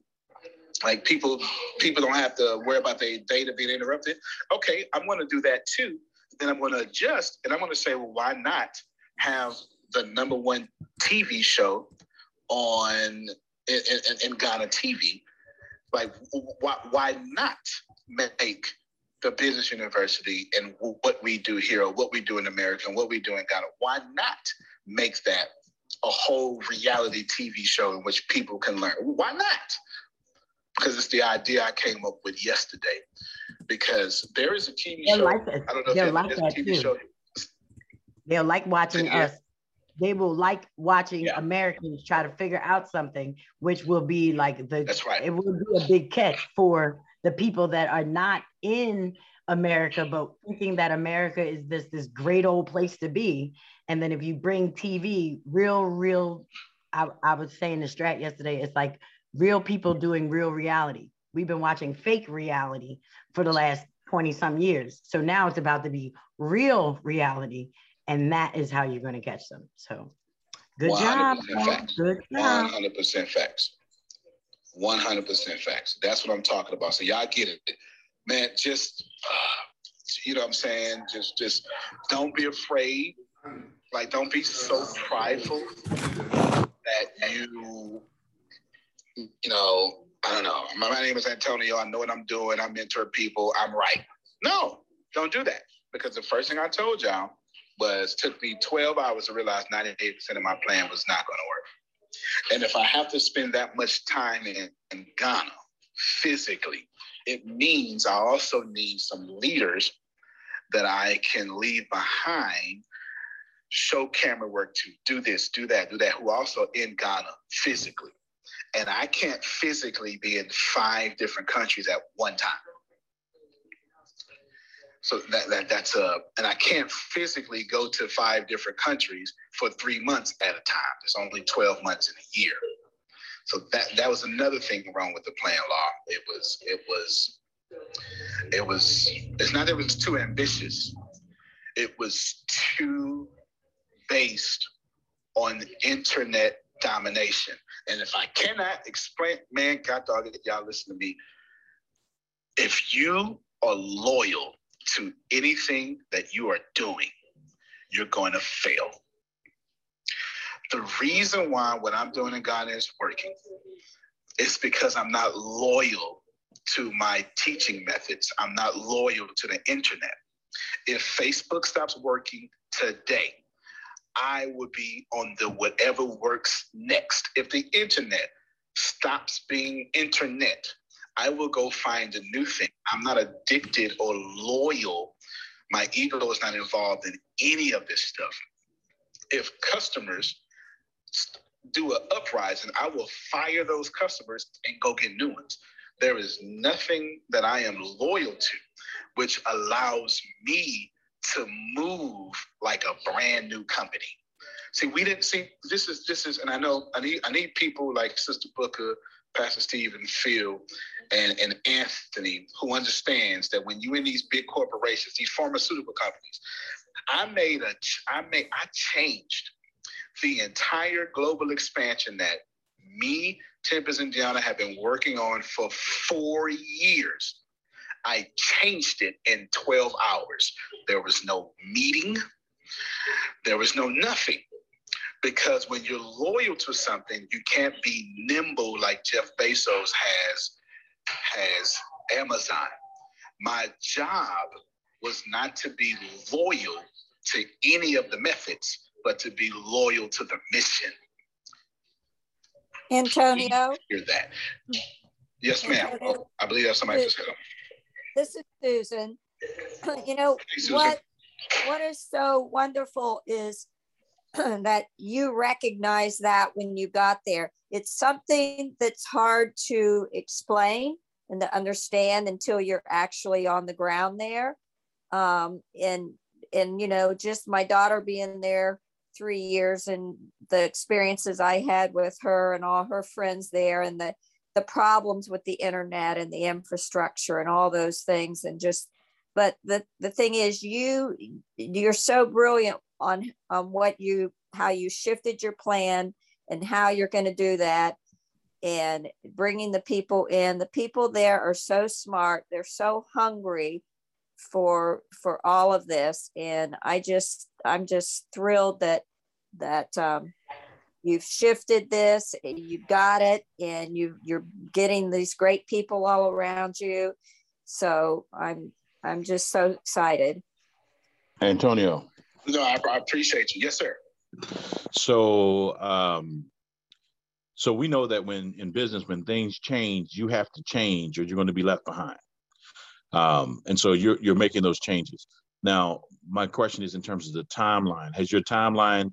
like people, people don't have to worry about their data being interrupted. Okay, I'm going to do that too. Then I'm going to adjust, and I'm going to say, well, why not have the number one TV show on in, in, in Ghana TV? Like, why, why not make the business university and what we do here, or what we do in America, and what we do in Ghana? Why not make that a whole reality TV show in which people can learn? Why not? Because it's the idea I came up with yesterday. Because there is a TV They'll show. like that. I don't know They'll if like that a TV too. show. They'll like watching Yeah. us. They will like watching Americans try to figure out something, which will be like the. That's right. It will be a big catch for the people that are not in America, but thinking that America is this this great old place to be. And then if you bring TV, real, real, I, I was saying to Strat yesterday, it's like real people doing real reality. We've been watching fake reality for the last 20 some years. So now it's about to be real reality. And that is how you're going to catch them. So good job. 100% facts. Good job. 100% facts. 100% facts. That's what I'm talking about. So y'all get it. Man, just, uh, you know what I'm saying? Just, just don't be afraid. Like, don't be so prideful that you, you know, I don't know. My, my name is Antonio. I know what I'm doing. I mentor people. I'm right. No, don't do that. Because the first thing I told y'all was took me 12 hours to realize 98% of my plan was not going to work. And if I have to spend that much time in, in Ghana physically, it means I also need some leaders that I can leave behind, show camera work to do this, do that, do that, who also in Ghana physically. And I can't physically be in five different countries at one time. So that, that that's a, and I can't physically go to five different countries for three months at a time. There's only 12 months in a year. So that that was another thing wrong with the plan law. It was it was it was it's not that it was too ambitious. It was too based on internet domination. And if I cannot explain, man, God dog y'all listen to me. If you are loyal to anything that you are doing, you're going to fail. The reason why what I'm doing in Ghana is working is because I'm not loyal to my teaching methods. I'm not loyal to the internet. If Facebook stops working today, I would be on the whatever works next. If the internet stops being internet, I will go find a new thing. I'm not addicted or loyal. My ego is not involved in any of this stuff. If customers do an uprising, I will fire those customers and go get new ones. There is nothing that I am loyal to, which allows me to move like a brand new company. See, we didn't see this is this is, and I know I need I need people like Sister Booker, Pastor Steve, and Phil, and, and Anthony who understands that when you're in these big corporations, these pharmaceutical companies, I made a I made I changed the entire global expansion that me, Tempest, and Gianna have been working on for four years. I changed it in 12 hours. There was no meeting, there was no nothing. Because when you're loyal to something, you can't be nimble like Jeff Bezos has has Amazon. My job was not to be loyal to any of the methods, but to be loyal to the mission. Antonio. Hear that? Yes, ma'am. Oh, I believe that's somebody just said. This is Susan. You know Susan. what? What is so wonderful is that you recognize that when you got there. It's something that's hard to explain and to understand until you're actually on the ground there. Um, and and you know, just my daughter being there three years and the experiences I had with her and all her friends there and the the problems with the internet and the infrastructure and all those things and just but the the thing is you you're so brilliant on on what you how you shifted your plan and how you're going to do that and bringing the people in the people there are so smart they're so hungry for for all of this and i just i'm just thrilled that that um, you've shifted this you've got it and you you're getting these great people all around you so i'm i'm just so excited Antonio. No, I, I appreciate you. Yes, sir. So, um, so we know that when in business, when things change, you have to change, or you're going to be left behind. Um, and so you're you're making those changes. Now, my question is in terms of the timeline. Has your timeline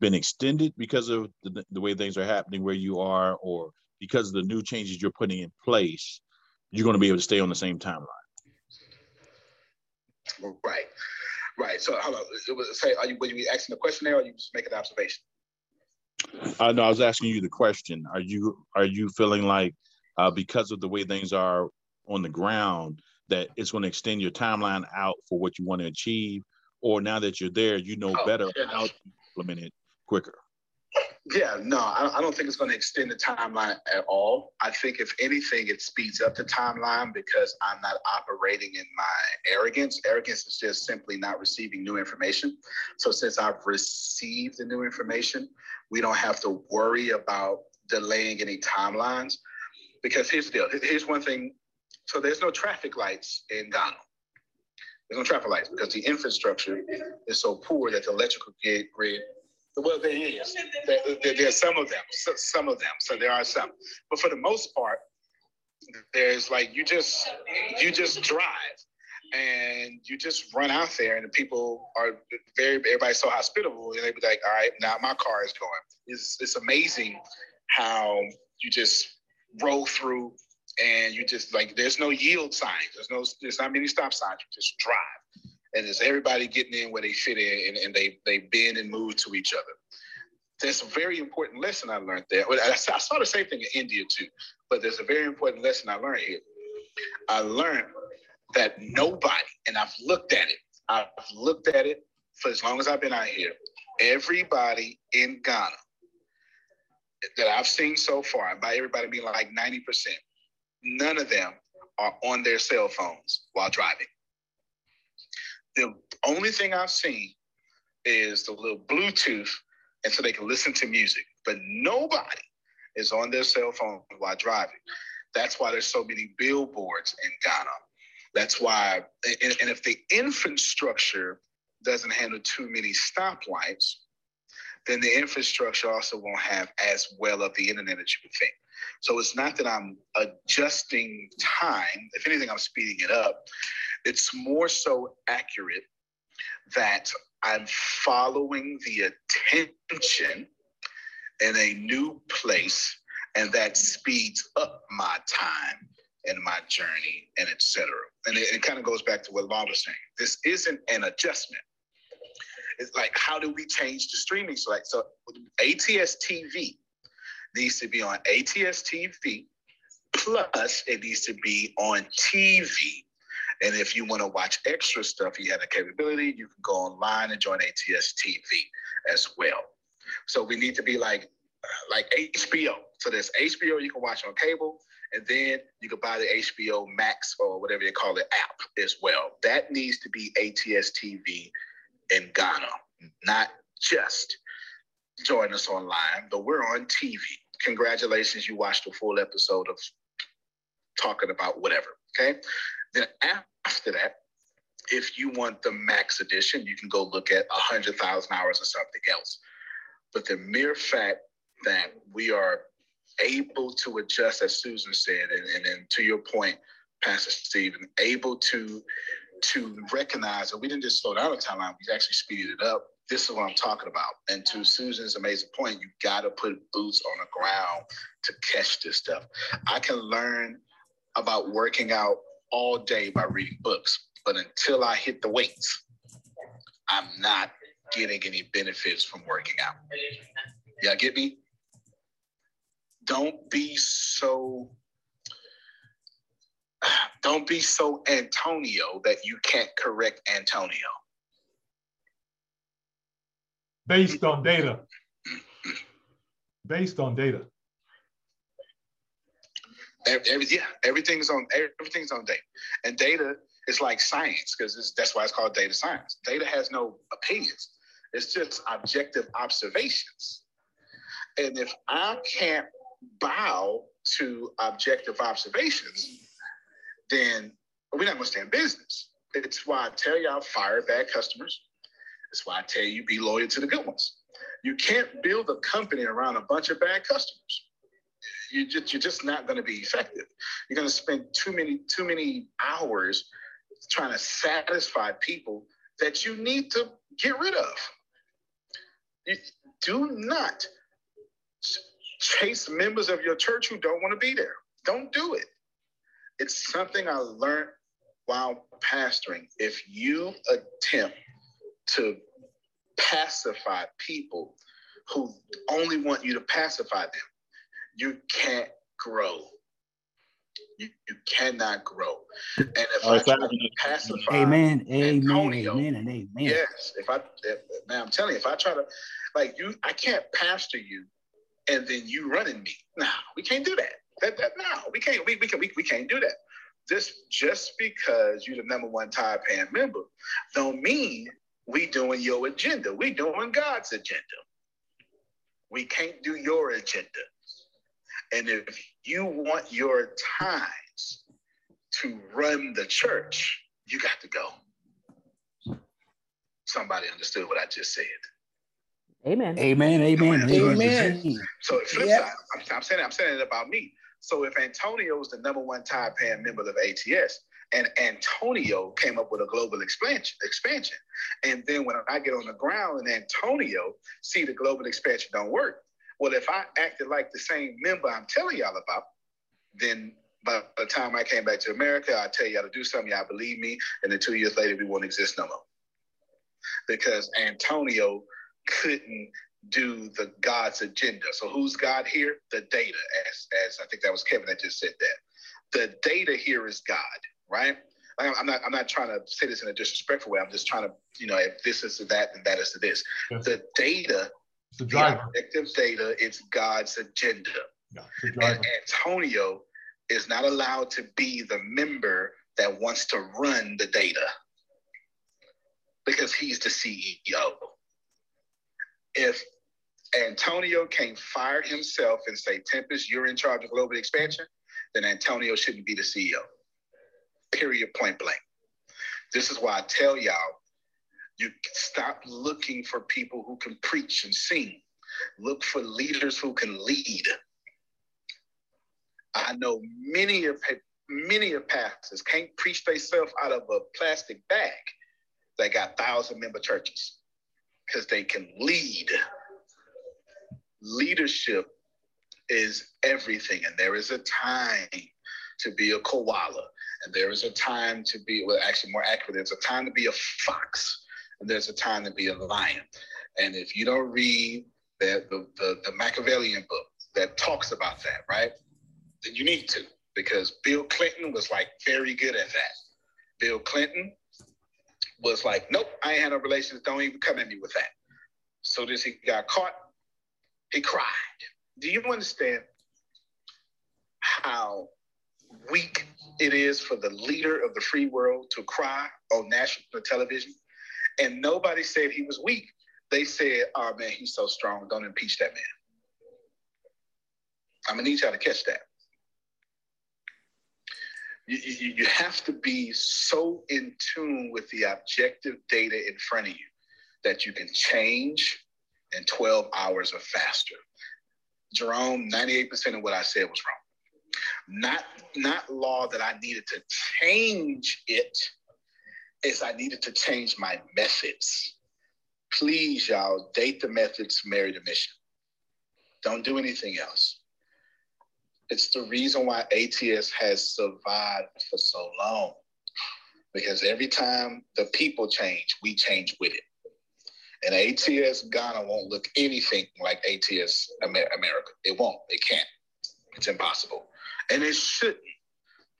been extended because of the, the way things are happening where you are, or because of the new changes you're putting in place, you're going to be able to stay on the same timeline? Right. Right. So hold on. It was say, are you were you be asking the question there, or you just making an observation? Uh, no, I was asking you the question. Are you are you feeling like uh, because of the way things are on the ground that it's going to extend your timeline out for what you want to achieve, or now that you're there, you know Oh, better yeah. how to implement it quicker? Yeah, no, I, don't think it's going to extend the timeline at all. I think if anything, it speeds up the timeline because I'm not operating in my arrogance. Arrogance is just simply not receiving new information. So since I've received the new information, we don't have to worry about delaying any timelines. Because here's the deal. Here's one thing. So there's no traffic lights in Ghana. There's no traffic lights because the infrastructure is so poor that the electrical grid well, there is. There, there, there are some of them. So, some of them. So there are some. But for the most part, there's like you just you just drive and you just run out there and the people are very everybody's so hospitable and they be like, all right, now my car is going. It's it's amazing how you just roll through and you just like there's no yield signs. There's no there's not many stop signs. You just drive and it's everybody getting in where they fit in and, and they they bend and move to each other. There's a very important lesson I learned there. I, saw the same thing in India too, but there's a very important lesson I learned here. I learned that nobody, and I've looked at it, I've looked at it for as long as I've been out here. Everybody in Ghana that I've seen so far, by everybody being like 90%, none of them are on their cell phones while driving. The only thing I've seen is the little Bluetooth, and so they can listen to music. But nobody is on their cell phone while driving. That's why there's so many billboards in Ghana. That's why, and, and if the infrastructure doesn't handle too many stoplights, then the infrastructure also won't have as well of the internet as you would think. So it's not that I'm adjusting time. If anything, I'm speeding it up. It's more so accurate that I'm following the attention in a new place, and that speeds up my time and my journey and etc. And it, it kind of goes back to what Bob was saying. This isn't an adjustment. It's like how do we change the streaming? So like so ATS TV needs to be on ATS TV plus it needs to be on TV. And if you want to watch extra stuff, you have the capability, you can go online and join ATS TV as well. So we need to be like like HBO. So there's HBO you can watch on cable, and then you can buy the HBO Max or whatever they call it app as well. That needs to be ATS TV in Ghana, not just join us online, but we're on TV. Congratulations, you watched a full episode of talking about whatever. Okay. Then after that, if you want the max edition, you can go look at 100,000 hours or something else. But the mere fact that we are able to adjust, as Susan said, and, and then to your point, Pastor Stephen, able to to recognize that we didn't just slow down the timeline, we actually speeded it up. This is what I'm talking about. And to Susan's amazing point, you got to put boots on the ground to catch this stuff. I can learn about working out all day by reading books, but until I hit the weights, I'm not getting any benefits from working out. Yeah, get me? Don't be so don't be so Antonio that you can't correct Antonio. Based on data. Mm-hmm. Based on data. Every, yeah, everything's on everything's on data, and data is like science because that's why it's called data science. Data has no opinions; it's just objective observations. And if I can't bow to objective observations, then we're not going to stay in business. It's why I tell y'all fire bad customers. It's why I tell you be loyal to the good ones. You can't build a company around a bunch of bad customers. You just, you're just not going to be effective. You're going to spend too many too many hours trying to satisfy people that you need to get rid of. You do not chase members of your church who don't want to be there. Don't do it it's something I learned while pastoring. If you attempt to pacify people who only want you to pacify them, you can't grow. You, you cannot grow. And if oh, I try to pacify, amen, Antonio, amen, and amen. Yes, if I, if, man, I'm telling you, if I try to, like you, I can't pastor you, and then you running me. No, we can't do that. That, that no, we can't. We, we can we, we can't do that. This just because you're the number one tithe paying member, don't mean we doing your agenda. We doing God's agenda. We can't do your agenda. And if you want your tithes to run the church, you got to go. Somebody understood what I just said. Amen. Amen. Amen. Amen. amen. So flip yep. side, I'm, I'm, saying I'm saying it about me. So if Antonio is the number one tithe paying member of ATS, and Antonio came up with a global expansion, expansion, and then when I get on the ground and Antonio see the global expansion don't work, well, if I acted like the same member I'm telling y'all about, then by the time I came back to America, I tell y'all to do something, y'all believe me, and then two years later, we won't exist no more. Because Antonio couldn't do the God's agenda. So who's God here? The data, as as I think that was Kevin that just said that. The data here is God, right? I'm not I'm not trying to say this in a disrespectful way. I'm just trying to, you know, if this is to that, then that is to this. Yes. The data, the, the objective data, it's God's agenda. Yeah, and Antonio is not allowed to be the member that wants to run the data because he's the CEO if Antonio can't fire himself and say, Tempest, you're in charge of global expansion, then Antonio shouldn't be the CEO. Period, point blank. This is why I tell y'all, you stop looking for people who can preach and sing. Look for leaders who can lead. I know many of many of pastors can't preach themselves out of a plastic bag. They got thousand member churches because they can lead. Leadership is everything, and there is a time to be a koala, and there is a time to be, well, actually, more accurate, there's a time to be a fox, there's a time to be a lion. And if you don't read the, the, the, the Machiavellian book that talks about that, right, then you need to, because Bill Clinton was like very good at that. Bill Clinton was like, nope, I ain't had no relations. Don't even come at me with that. So this he got caught. He cried. Do you understand how weak it is for the leader of the free world to cry on national television? And nobody said he was weak. they said, "Oh man, he's so strong. Don't impeach that man." I'm gonna need y'all to catch that. You, you, you have to be so in tune with the objective data in front of you that you can change in 12 hours or faster. Jerome, 98% of what I said was wrong. Not not law that I needed to change it, is I needed to change my methods. Please, y'all, date the methods, marry the mission. Don't do anything else. It's the reason why ATS has survived for so long. Because every time the people change, we change with it. And ATS Ghana won't look anything like ATS America. It won't. It can't. It's impossible. And it shouldn't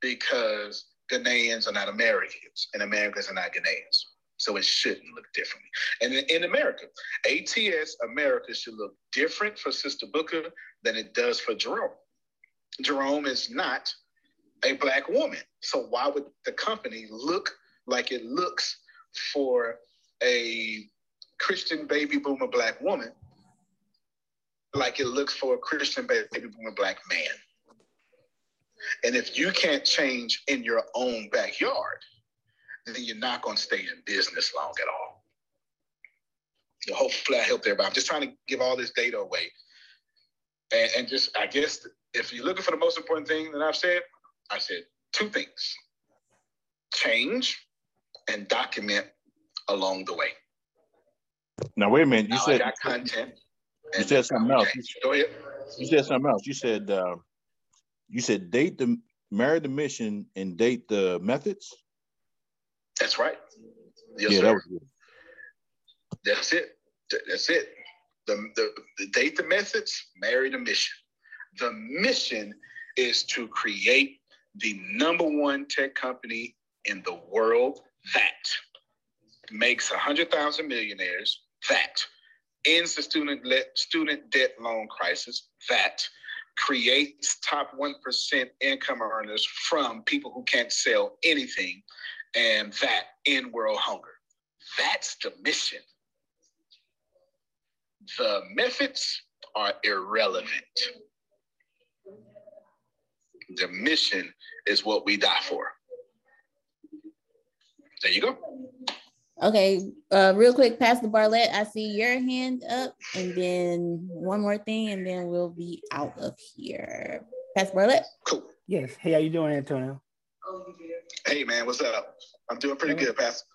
because Ghanaians are not Americans and Americans are not Ghanaians. So it shouldn't look differently. And in, in America, ATS America should look different for Sister Booker than it does for Jerome. Jerome is not a black woman. So why would the company look like it looks for a Christian baby boomer black woman like it looks for a Christian baby boomer black man? And if you can't change in your own backyard, then you're not going to stay in business long at all. So hopefully I helped everybody. I'm just trying to give all this data away. And, and just, I guess, if you're looking for the most important thing that I've said, I said two things change and document along the way. Now, wait a minute. You now said I got content. You said something else. Go ahead. You said something else. You said uh, you said date the marry the mission and date the methods. That's right. Yes, yeah, sir. that was good. That's it. That's it. The, the, the date the methods, marry the mission. The mission is to create the number one tech company in the world that makes 100,000 millionaires, that ends the student, le- student debt loan crisis, that creates top 1% income earners from people who can't sell anything, and that end world hunger. That's the mission. The methods are irrelevant. The mission is what we die for. There you go. Okay, uh, real quick, Pastor Bartlett, I see your hand up, and then one more thing, and then we'll be out of here. Pastor Bartlett. Cool. Yes. Hey, how you doing, Antonio? Hey man, what's up? I'm doing pretty good, Pastor.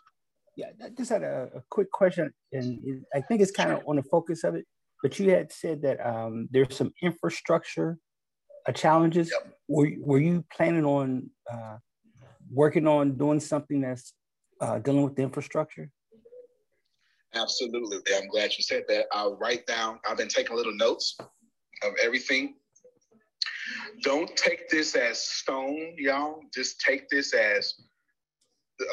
Yeah, I just had a, a quick question, and it, I think it's kind of on the focus of it. But you had said that um, there's some infrastructure uh, challenges. Yep. Were Were you planning on uh, working on doing something that's uh, dealing with the infrastructure? Absolutely. I'm glad you said that. I'll write down, I've been taking little notes of everything. Don't take this as stone, y'all. Just take this as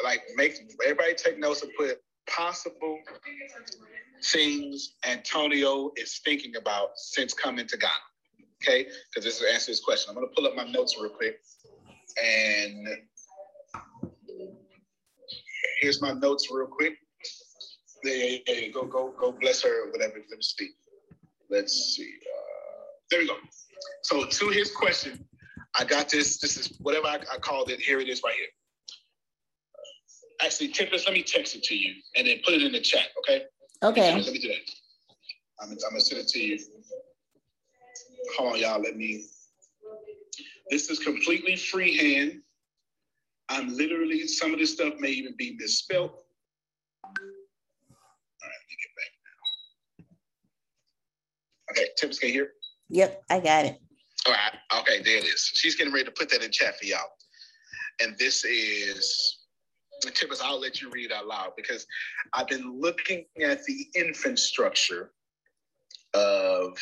like make everybody take notes and put possible things Antonio is thinking about since coming to Ghana. Okay, because this is answer this question. I'm gonna pull up my notes real quick. And here's my notes real quick. Yeah, yeah, go, go, go, bless her, or whatever. Let me speak. Let's see. Uh, there we go. So to his question, I got this. This is whatever I, I called it. Here it is, right here. Actually, Tempest, let me text it to you and then put it in the chat. Okay. Okay. Let me do that. I'm, I'm gonna send it to you. Hold on, y'all. Let me. This is completely freehand. I'm literally, some of this stuff may even be misspelled. All right, let me get back now. Okay, Tips can hear? Yep, I got it. All right, okay, there it is. She's getting ready to put that in chat for y'all. And this is, Tippers, I'll let you read out loud because I've been looking at the infrastructure of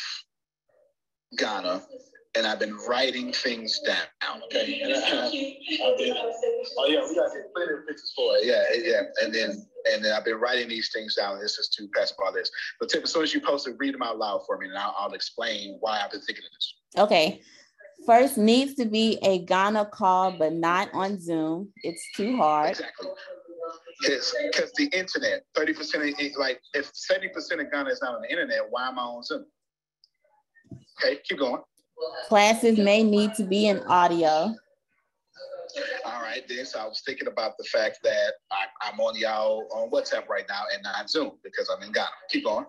Ghana and I've been writing things down. Okay. And I, have been, oh yeah, we got to get plenty of pictures for it. Yeah, yeah. And then and then I've been writing these things down. This is to pass by this. But Tip, as soon as you post it, read them out loud for me, and I'll, I'll explain why I've been thinking of this. Okay. First needs to be a Ghana call, but not on Zoom. It's too hard. Exactly. Because the internet, 30% of, like, if 70% of Ghana is not on the internet, why am I on Zoom? Okay, keep going. Classes may need to be in audio. All right, then. So I was thinking about the fact that I, am on y'all on WhatsApp right now and not Zoom because I'm in Ghana. Keep going.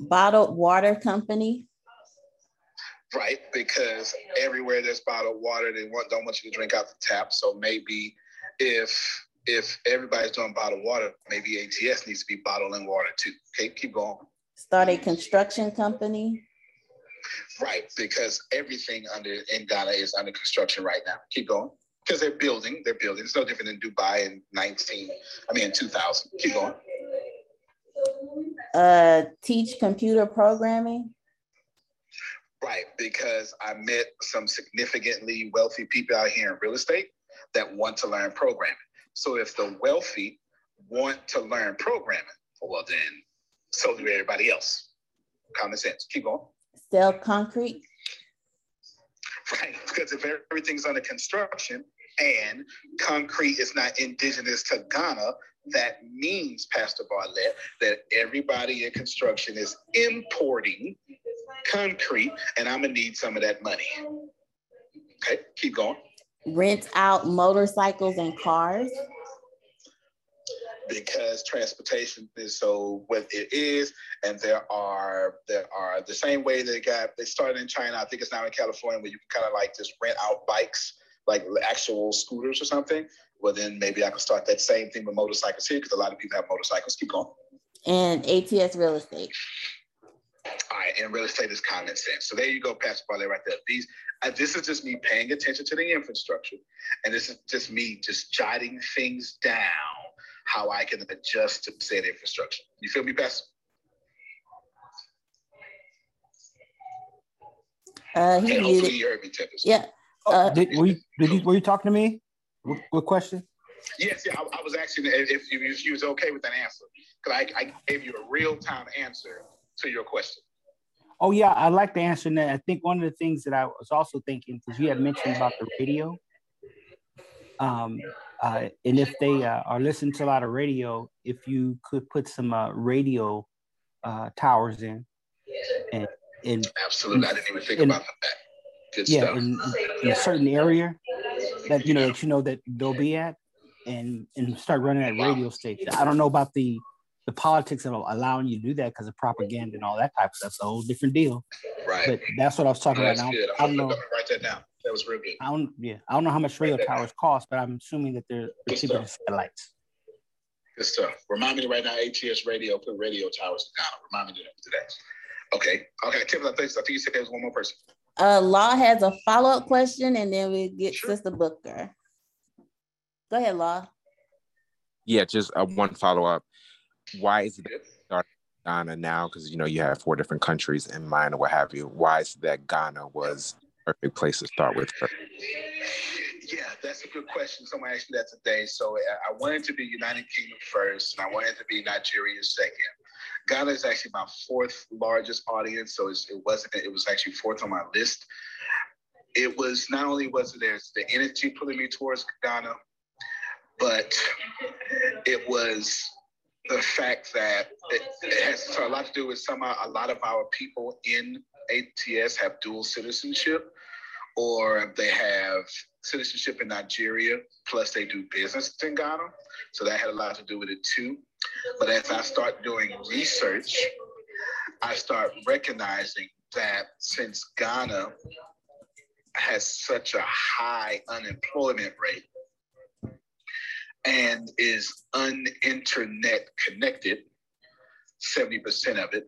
Bottled water company. Right, because everywhere there's bottled water, they want don't want you to drink out the tap. So maybe if if everybody's doing bottled water, maybe ATS needs to be bottling water too. Okay, keep going. Start a construction company. Right, because everything under in Ghana is under construction right now. Keep going. Because they're building, they're building. It's no different than Dubai in 19, I mean in 2000. Keep going. Uh, teach computer programming. Right, because I met some significantly wealthy people out here in real estate that want to learn programming. So if the wealthy want to learn programming, well then so do everybody else. Common sense. Keep going. Sell concrete. Right, because if everything's under construction and concrete is not indigenous to Ghana, that means, Pastor Bartlett, that everybody in construction is importing concrete, and I'm gonna need some of that money. Okay, keep going rent out motorcycles and cars? Because transportation is so what it is, and there are there are the same way they got they started in China. I think it's now in California where you can kind of like just rent out bikes, like actual scooters or something. Well, then maybe I can start that same thing with motorcycles here because a lot of people have motorcycles. Keep going. And ATS real estate. All right, and real estate is common sense. So there you go, Pastor Bartlett, right there. These, uh, this is just me paying attention to the infrastructure, and this is just me just jotting things down how I can adjust to said infrastructure. You feel me, Pastor? Uh, he hey, hopefully you heard me, Tempest. Yeah. Oh, uh, did, were, you, did you, were you talking to me? What, what question? Yes, yeah, I, I was asking if, if you, if you was okay with that answer because I, I gave you a real time answer to your question. Oh yeah, I like the answer that. I think one of the things that I was also thinking because you had mentioned about the radio, um, uh, and if they uh, are listening to a lot of radio, if you could put some uh, radio uh, towers in, and, and absolutely, I didn't even think in, about that. Good yeah, stuff. In, in, a certain area that you know that you know that they'll be at, and and start running that radio station. I don't know about the the politics of allowing you to do that because of propaganda and all that type of stuff. It's a whole different deal. Right. But that's what I was talking no, about now. Good. I don't know. Write that down. That was real good. I don't. Yeah, I don't know how much radio towers cost, but I'm assuming that they're cheaper than satellites. Good stuff. Remind me to write down ATS radio. Put radio towers down. Remind me to do that. Okay. Okay. Tim, I think I think you said there was one more person. Uh, Law has a follow up question, and then we get sure. Sister Booker. Go ahead, Law. Yeah, just uh, one follow up why is it starting Ghana now? Because you know you have four different countries in mind or what have you. Why is that Ghana was a perfect place to start with? Yeah, that's a good question. Someone asked me that today. So uh, I wanted to be United Kingdom first, and I wanted to be Nigeria second. Ghana is actually my fourth largest audience, so it wasn't. It was actually fourth on my list. It was not only was there the energy pulling me towards Ghana, but it was the fact that it, it has a lot to do with some a lot of our people in ATS have dual citizenship, or they have citizenship in Nigeria, plus they do business in Ghana. So that had a lot to do with it too. But as I start doing research, I start recognizing that since Ghana has such a high unemployment rate, and is uninternet connected, 70% of it,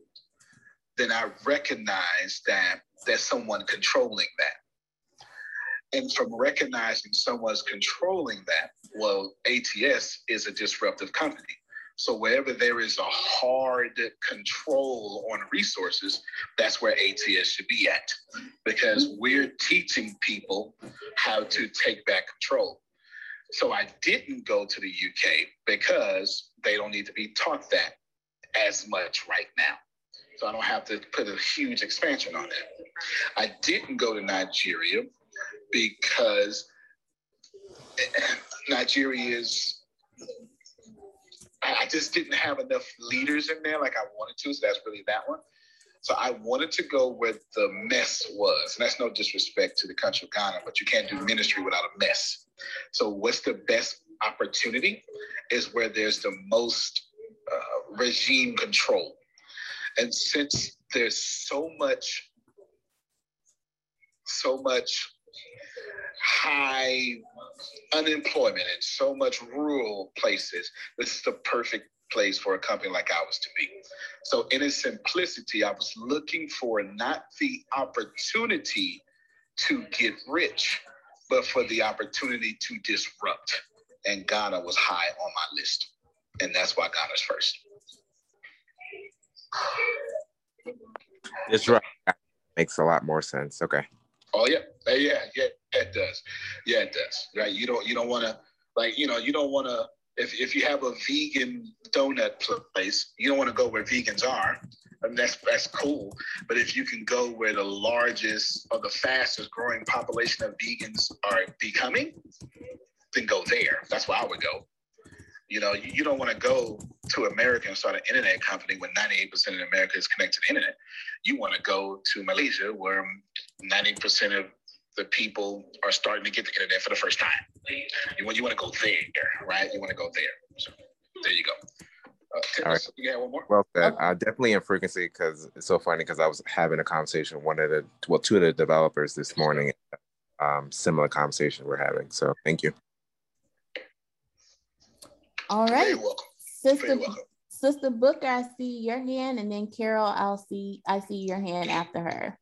then I recognize that there's someone controlling that. And from recognizing someone's controlling that, well, ATS is a disruptive company. So wherever there is a hard control on resources, that's where ATS should be at. Because mm-hmm. we're teaching people how to take back control. So I didn't go to the UK because they don't need to be taught that as much right now. So I don't have to put a huge expansion on it. I didn't go to Nigeria because Nigeria is I just didn't have enough leaders in there like I wanted to. So that's really that one. So I wanted to go where the mess was. And that's no disrespect to the country of Ghana, but you can't do ministry without a mess. So what's the best opportunity is where there's the most uh, regime control. And since there's so much, so much high unemployment and so much rural places, this is the perfect place for a company like ours to be. So, in its simplicity, I was looking for not the opportunity to get rich, but for the opportunity to disrupt. And Ghana was high on my list. And that's why Ghana's first. Disrupt makes a lot more sense. Okay. Oh yeah, yeah, yeah, it does. Yeah, it does. Right? You don't, you don't want to, like, you know, you don't want to if, if you have a vegan donut place, you don't want to go where vegans are. I mean, that's that's cool. But if you can go where the largest or the fastest growing population of vegans are becoming, then go there. That's where I would go. You know, you, you don't want to go to America and start an internet company when 98% of America is connected to the internet. You want to go to Malaysia where 90% of the people are starting to get the internet for the first time. You want you want to go there, right? You want to go there. So there you go. Uh, All right. You one more? Well said. Uh, definitely in frequency because it's so funny because I was having a conversation with one of the well two of the developers this morning. Um, similar conversation we're having. So thank you. All right, Sister Sister Booker, I see your hand, and then Carol, I'll see I see your hand after her.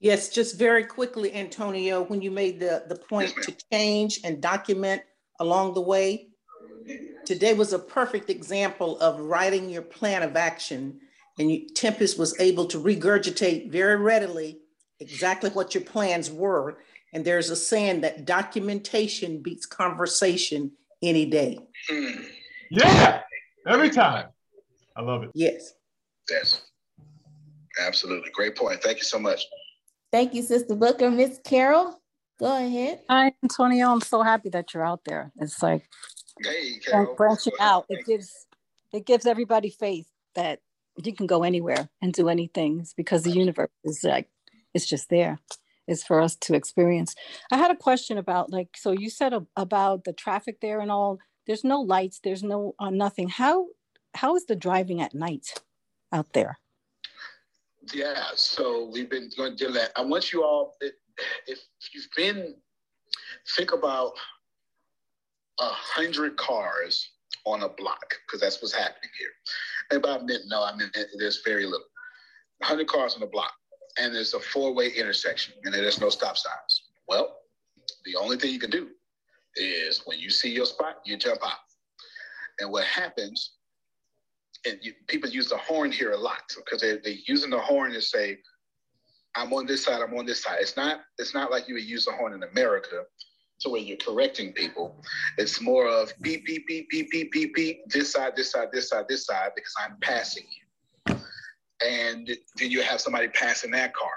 Yes, just very quickly, Antonio, when you made the, the point to change and document along the way, today was a perfect example of writing your plan of action. And you, Tempest was able to regurgitate very readily exactly what your plans were. And there's a saying that documentation beats conversation any day. Hmm. Yeah, every time. I love it. Yes. Yes. Absolutely. Great point. Thank you so much. Thank you, Sister Booker. Miss Carol, go ahead. Hi, Antonio. I'm so happy that you're out there. It's like hey, Carol. branching out. It gives it gives everybody faith that you can go anywhere and do anything it's because the universe is like it's just there. It's for us to experience. I had a question about like so you said about the traffic there and all. There's no lights. There's no uh, nothing. How how is the driving at night out there? Yeah, so we've been going that. I want you all, if you've been, think about a hundred cars on a block, because that's what's happening here. And by minute, no, I mean there's very little. 100 cars on the block, and there's a four-way intersection, and there's no stop signs. Well, the only thing you can do is when you see your spot, you jump out. And what happens and you, people use the horn here a lot because they, they're using the horn to say, I'm on this side, I'm on this side. It's not, it's not like you would use the horn in America to where you're correcting people. It's more of beep, beep, beep, beep, beep, beep, beep, this side, this side, this side, this side, because I'm passing you. And then you have somebody passing that car.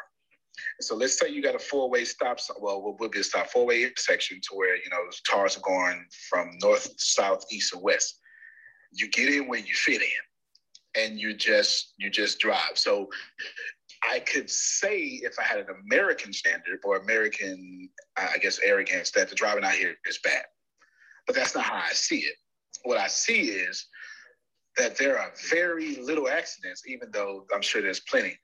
So let's say you got a four-way stop. Well, what would be a stop? Four-way intersection to where you know cars are going from north, south, east, or west. You get in when you fit in and you just you just drive. So I could say if I had an American standard or American, I guess, arrogance that the driving out here is bad. But that's not how I see it. What I see is that there are very little accidents, even though I'm sure there's plenty.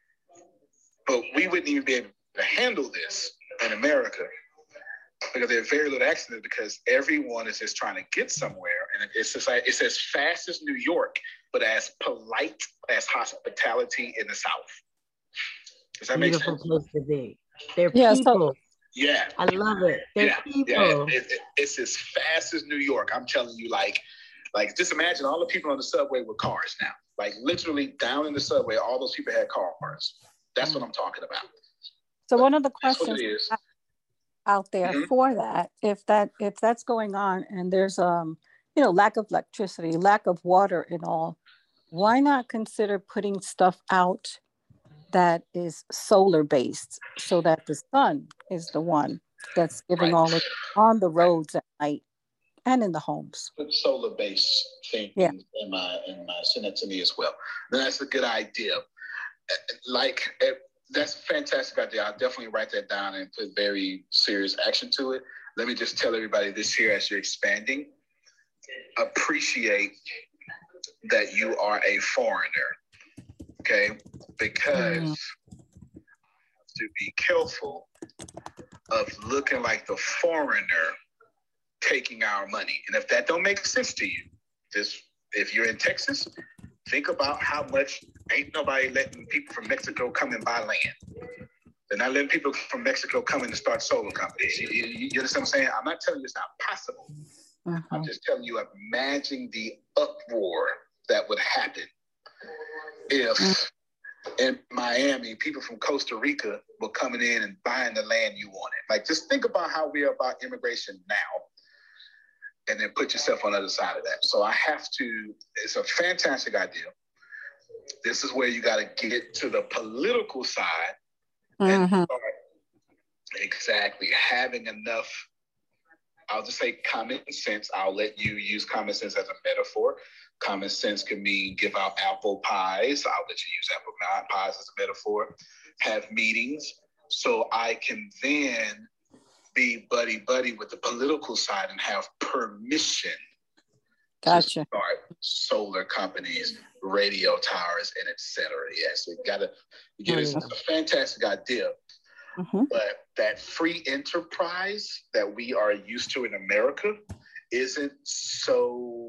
But we wouldn't even be able to handle this in America because there are very little accidents because everyone is just trying to get somewhere. And it's just like it's as fast as New York but as polite as hospitality in the South. Does that Beautiful make sense? place to be. They're yeah, people. So, yeah. I love it. They're yeah, people. Yeah. It, it, it's as fast as New York. I'm telling you, like, like just imagine all the people on the subway with cars now. Like literally down in the subway, all those people had cars. That's what I'm talking about. So one of the questions out there mm-hmm. for that, if that if that's going on and there's um you know lack of electricity, lack of water and all, why not consider putting stuff out that is solar based so that the sun is the one that's giving right. all of it on the roads at night and in the homes. Put solar based things Yeah. in my in my send it to me as well. That's a good idea. Like eh, that's a fantastic idea. I'll definitely write that down and put very serious action to it. Let me just tell everybody this here as you're expanding. Appreciate that you are a foreigner. Okay? Because mm. to be careful of looking like the foreigner taking our money. And if that don't make sense to you, just if you're in Texas, think about how much ain't nobody letting people from Mexico come and buy land. They're not letting people from Mexico come in and start solar companies. You, you, you understand what I'm saying? I'm not telling you it's not possible. I'm uh-huh. just telling you, imagine the uproar that would happen if in Miami, people from Costa Rica were coming in and buying the land you wanted. Like, just think about how we are about immigration now, and then put yourself on the other side of that. So I have to. It's a fantastic idea. This is where you got to get to the political side and Mhm. start exactly having enough. I'll just say common sense. I'll let you use common sense as a metaphor. Common sense can mean give out apple pies. I'll let you use apple pi- pies as a metaphor. Have meetings so I can then be buddy buddy with the political side and have permission Gotcha. start solar companies, radio towers, and et cetera. Yes, we gotta you get it. A fantastic idea. But that free enterprise that we are used to in America isn't so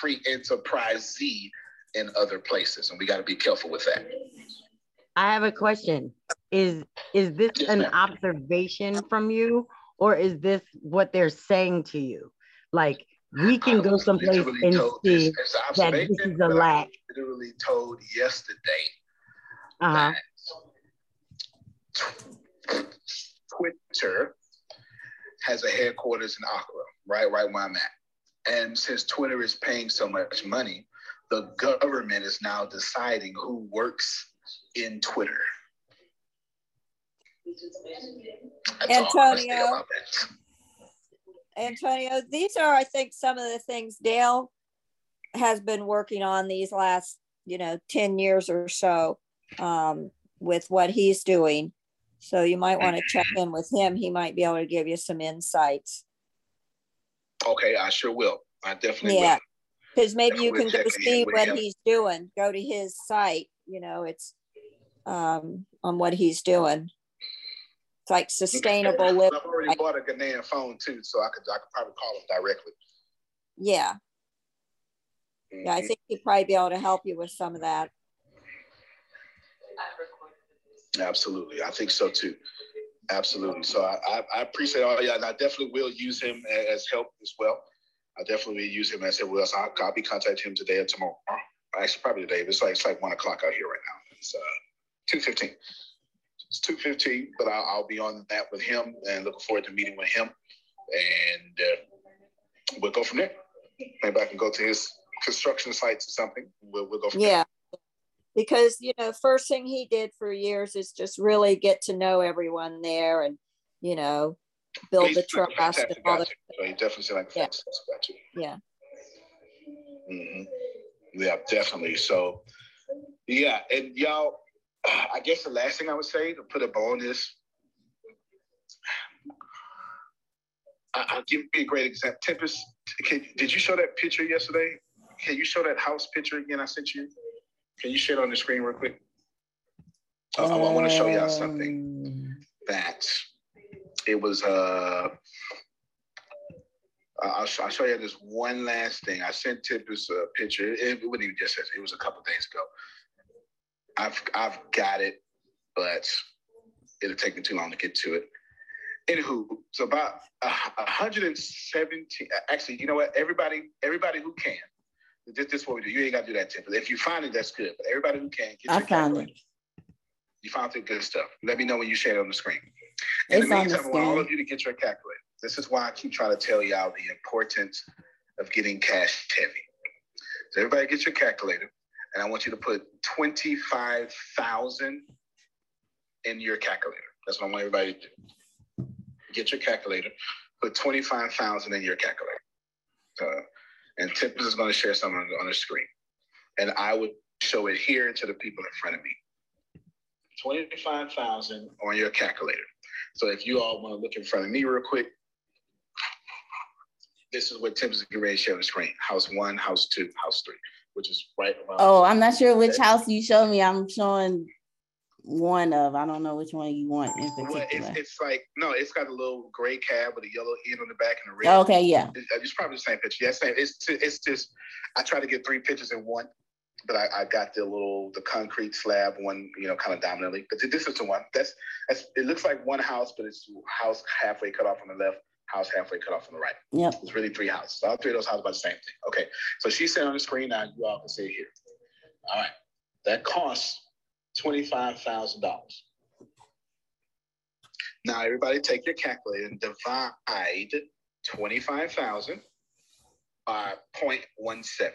free enterprisey in other places, and we got to be careful with that. I have a question. Is is this an observation from you, or is this what they're saying to you? Like we can go someplace and see this that this is a but I lack. literally told yesterday Uh-huh. Twitter has a headquarters in Accra, right, right where I'm at. And since Twitter is paying so much money, the government is now deciding who works in Twitter. That's all I'm gonna say Antonio. Antonio, these are, I think, some of the things Dale has been working on these last, you know, 10 years or so um, with what he's doing. So you might want to check in with him. He might be able to give you some insights. Okay, I sure will. I definitely Yeah. will. Because maybe you can go see what him. he's doing. Go to his site. You know, it's um, on what he's doing. It's like sustainable living. I've already bought a Ghanaian phone too, so I could I could probably call him directly. Yeah. Yeah, I think he'd probably be able to help you with some of that. Absolutely, I think so too. Absolutely. So I, I, appreciate all yeah, and I definitely will use him as help as well. I definitely will use him as help. Well, so I'll, I'll be contacting him today or tomorrow. Actually, probably today. It's like it's like one o'clock out here right now. It's uh, two fifteen. It's two fifteen, but I'll, I'll be on that with him and looking forward to meeting with him, and uh, we'll go from there. Maybe I can go to his construction sites or something. We'll, we'll go from Yeah. Because, you know, first thing he did for years is just really get to know everyone there and, you know, build He's the trust and all that. So he definitely like Yeah. fantastic guy too. Yeah. hmm Yeah, definitely. So, yeah, and y'all, I guess the last thing I would say to put a bow on this, I, I'll give you a great example. Tempest, can, did you show that picture yesterday? Can you show that house picture again? I sent you. Can you share it on the screen real quick? I, I want to show y'all something that it was. Uh, I'll, I'll show you this one last thing. I sent Tempest a picture. It, it wasn't even just yesterday. It was a couple days ago. I've I've got it, but it'll take me too long to get to it. Anywho, so about a 117. Actually, you know what? Everybody, everybody who can. This, this is what we do. You ain't got to do that, Tempest. If you find it, that's good. But everybody who can, get I found it. You found the good stuff. Let me know when you share it on the screen. In It's the meantime, I want all of you to get your calculator. This is why I keep trying to tell y'all the importance of getting cash heavy. So everybody get your calculator, and I want you to put 25,000 in your calculator. That's what I want everybody to do. Get your calculator. put 25,000 in your calculator. Uh, and Tempest is going to share something on, on the screen. And I would show it here to the people in front of me. 25,000 on your calculator. So if you all want to look in front of me real quick, this is what Tempest is ready to share on the screen. House one, house two, house three, which is right around. Oh, I'm not sure which house you showed me. I'm showing one of. I don't know which one you want in particular. Well, it's, it's like no, it's got a little gray cab with a yellow end on the back and a red. okay, yeah. It's, uh, it's probably the same picture. Yeah, same. It's it's just I try to get three pictures in one, but I, I got the little the concrete slab one, you know, kind of dominantly. But this is the one. That's that's it looks like one house, but it's house halfway cut off on the left, house halfway cut off on the right. Yeah, It's really three houses. All three of those houses are the same thing. Okay. So she's saying on the screen now, you all can see it here. All right. That costs $25,000. Now, everybody take your calculator and divide 25,000 by 0.17.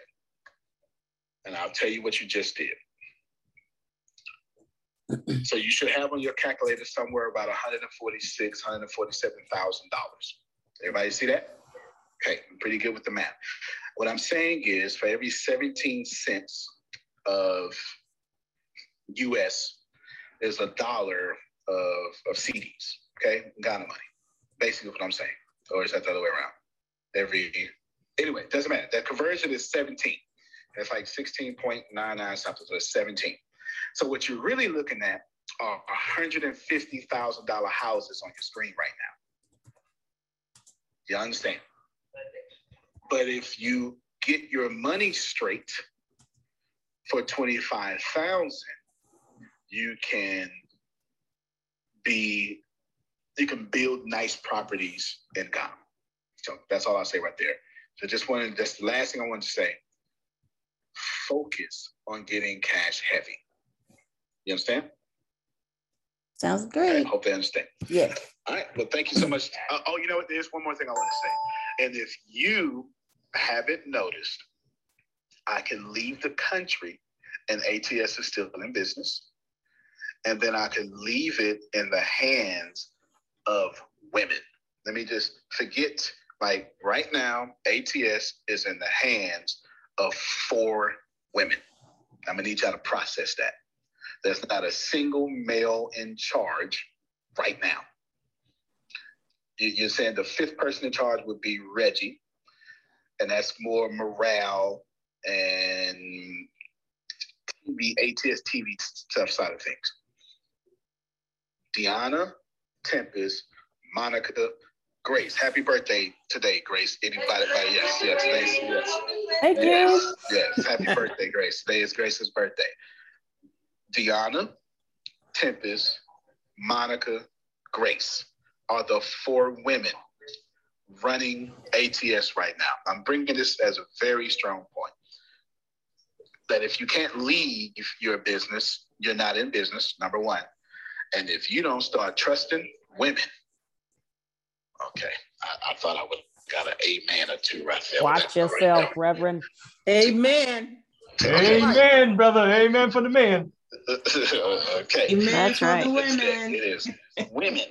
And I'll tell you what you just did. so you should have on your calculator somewhere about 146, 147,000 dollars. Everybody see that? Okay, I'm pretty good with the math. What I'm saying is for every 17 cents of US is a dollar of, of cedis, okay? Ghana money. Basically what I'm saying. Or is that the other way around? Every anyway, doesn't matter. That conversion is 17. It's like 16.99 something, so it's 17. So what you're really looking at are $150,000 houses on your screen right now. You understand? But if you get your money straight for 25,000, you can be you can build nice properties in Ghana. So that's all I'll say right there. So just wanted that's the last thing I want to say. Focus on getting cash heavy. You understand? Sounds great. I hope they understand. Yeah. All right. Well, thank you so much. Uh, oh, you know what? There's one more thing I want to say. And if you haven't noticed, I can leave the country and ATS is still in business. And then I can leave it in the hands of women. Let me just forget, like right now, ATS is in the hands of four women. I'm gonna need y'all to process that. There's not a single male in charge right now. You're saying the fifth person in charge would be Reggie, and that's more morale and TV, ATS TV stuff side of things. Deanna, Tempest, Monica, Grace. Happy birthday today, Grace. Anybody? Yes, yes, today's, yes. Thank you. Yes, yes. Happy birthday, Grace. Today is Grace's birthday. Deanna, Tempest, Monica, Grace are the four women running ATS right now. I'm bringing this as a very strong point that if you can't leave your business, you're not in business, number one. And if you don't start trusting women, okay, I, I thought I would have got an amen or two right there. Watch yourself, Reverend. Amen. Amen, brother. Amen for the man. okay. Amen That's for right. the women. It is women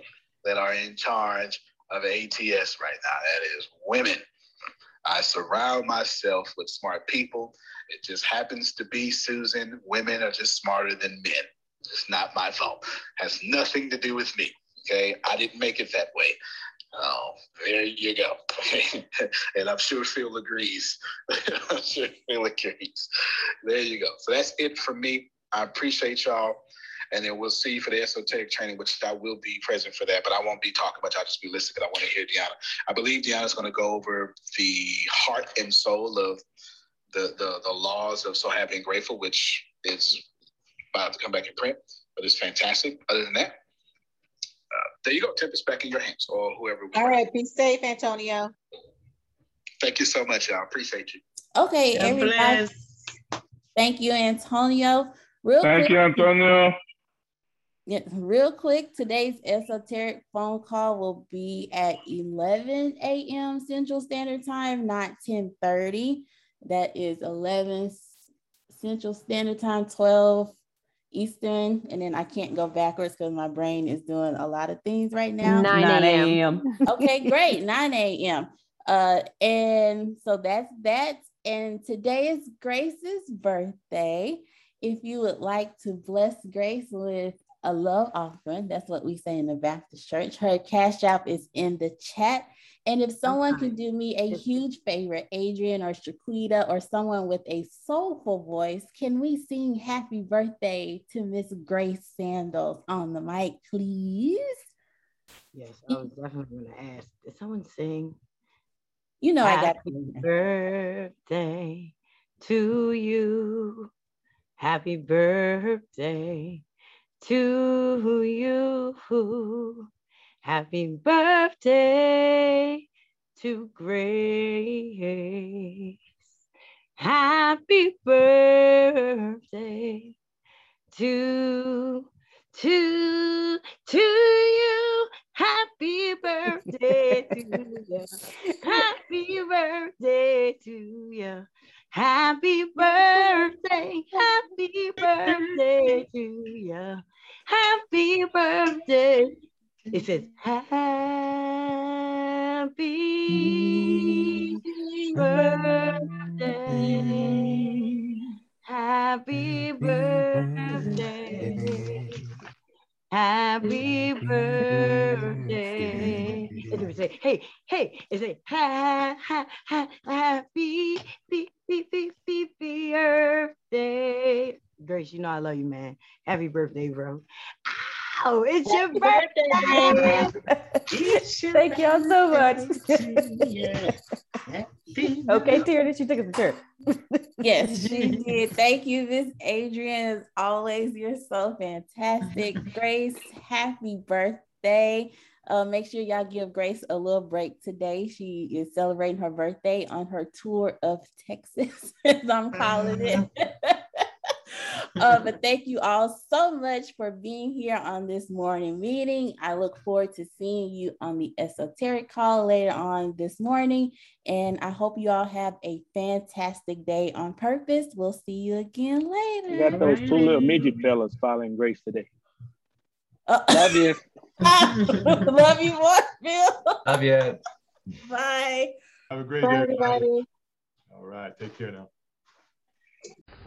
that are in charge of ATS right now. That is women. I surround myself with smart people. It just happens to be, Susan, women are just smarter than men. It's not my fault. Has nothing to do with me. Okay. I didn't make it that way. Oh, there you go. and I'm sure Phil agrees. I'm sure Phil agrees. There you go. So that's it for me. I appreciate y'all. And then we'll see for the esoteric training, which I will be present for that, but I won't be talking much. I'll just be listening because I want to hear Deanna. I believe Deanna's going to go over the heart and soul of the, the, the laws of So Happy and Grateful, which is about to come back in print, but it's fantastic. Other than that, uh, there you go. Tempest back in your hands or whoever. All right, be safe, Antonio. Thank you so much, y'all. Appreciate you. Okay, God everybody. bless. Thank you, Antonio. Real Thank quick, you, Antonio. Yeah, real quick, today's esoteric phone call will be at 11 a.m. Central Standard Time, not 10:30. That is 11 Central Standard Time, 12 Eastern, and then I can't go backwards because my brain is doing a lot of things right now. 9 a.m. okay, great. 9 a.m. Uh, and so that's that. And today is Grace's birthday. If you would like to bless Grace with a love offering, that's what we say in the Baptist church. Her cash app is in the chat. And if someone can do me a huge favor, Adrian or Shaquita or someone with a soulful voice, can we sing happy birthday to Miss Grace Sandals on the mic, please? Yes, I was definitely going to ask. Did someone sing? You know, happy I got birthday to you. Happy birthday to you. Happy birthday to Grace. Happy birthday to to to you. Happy birthday to you. Happy birthday to you. Happy birthday, It says happy birthday. Happy birthday. Happy birthday. And we say, hey, hey, and say, ha, ha, ha, happy, be, be, be, be, be, birthday. Grace, you know I love you, man. Happy birthday, bro. Ow, it's your birthday. Thank y'all so much. okay, Tierney, she took us to church. yes, she did. Thank you, Miss Adrian. As always, you're so fantastic. Grace, happy birthday. Uh, make sure y'all give Grace a little break today. She is celebrating her birthday on her tour of Texas, as I'm calling it. uh, but thank you all so much for being here on this morning meeting. I look forward to seeing you on the esoteric call later on this morning. And I hope you all have a fantastic day on purpose. We'll see you again later. We got those two little midget fellas following Grace today. Uh, Love you. Love you more, Bill. Love you. Bye. Have a great Bye, day. everybody. All right. Take care now.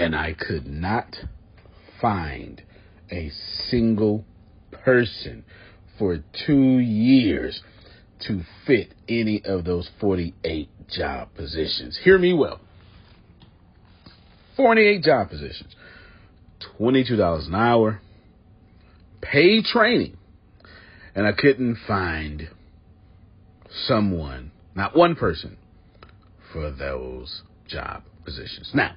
And I could not find a single person for two years to fit any of those 48 job positions. Hear me well 48 job positions, $22 an hour, paid training, and I couldn't find someone, not one person, for those job positions. Now,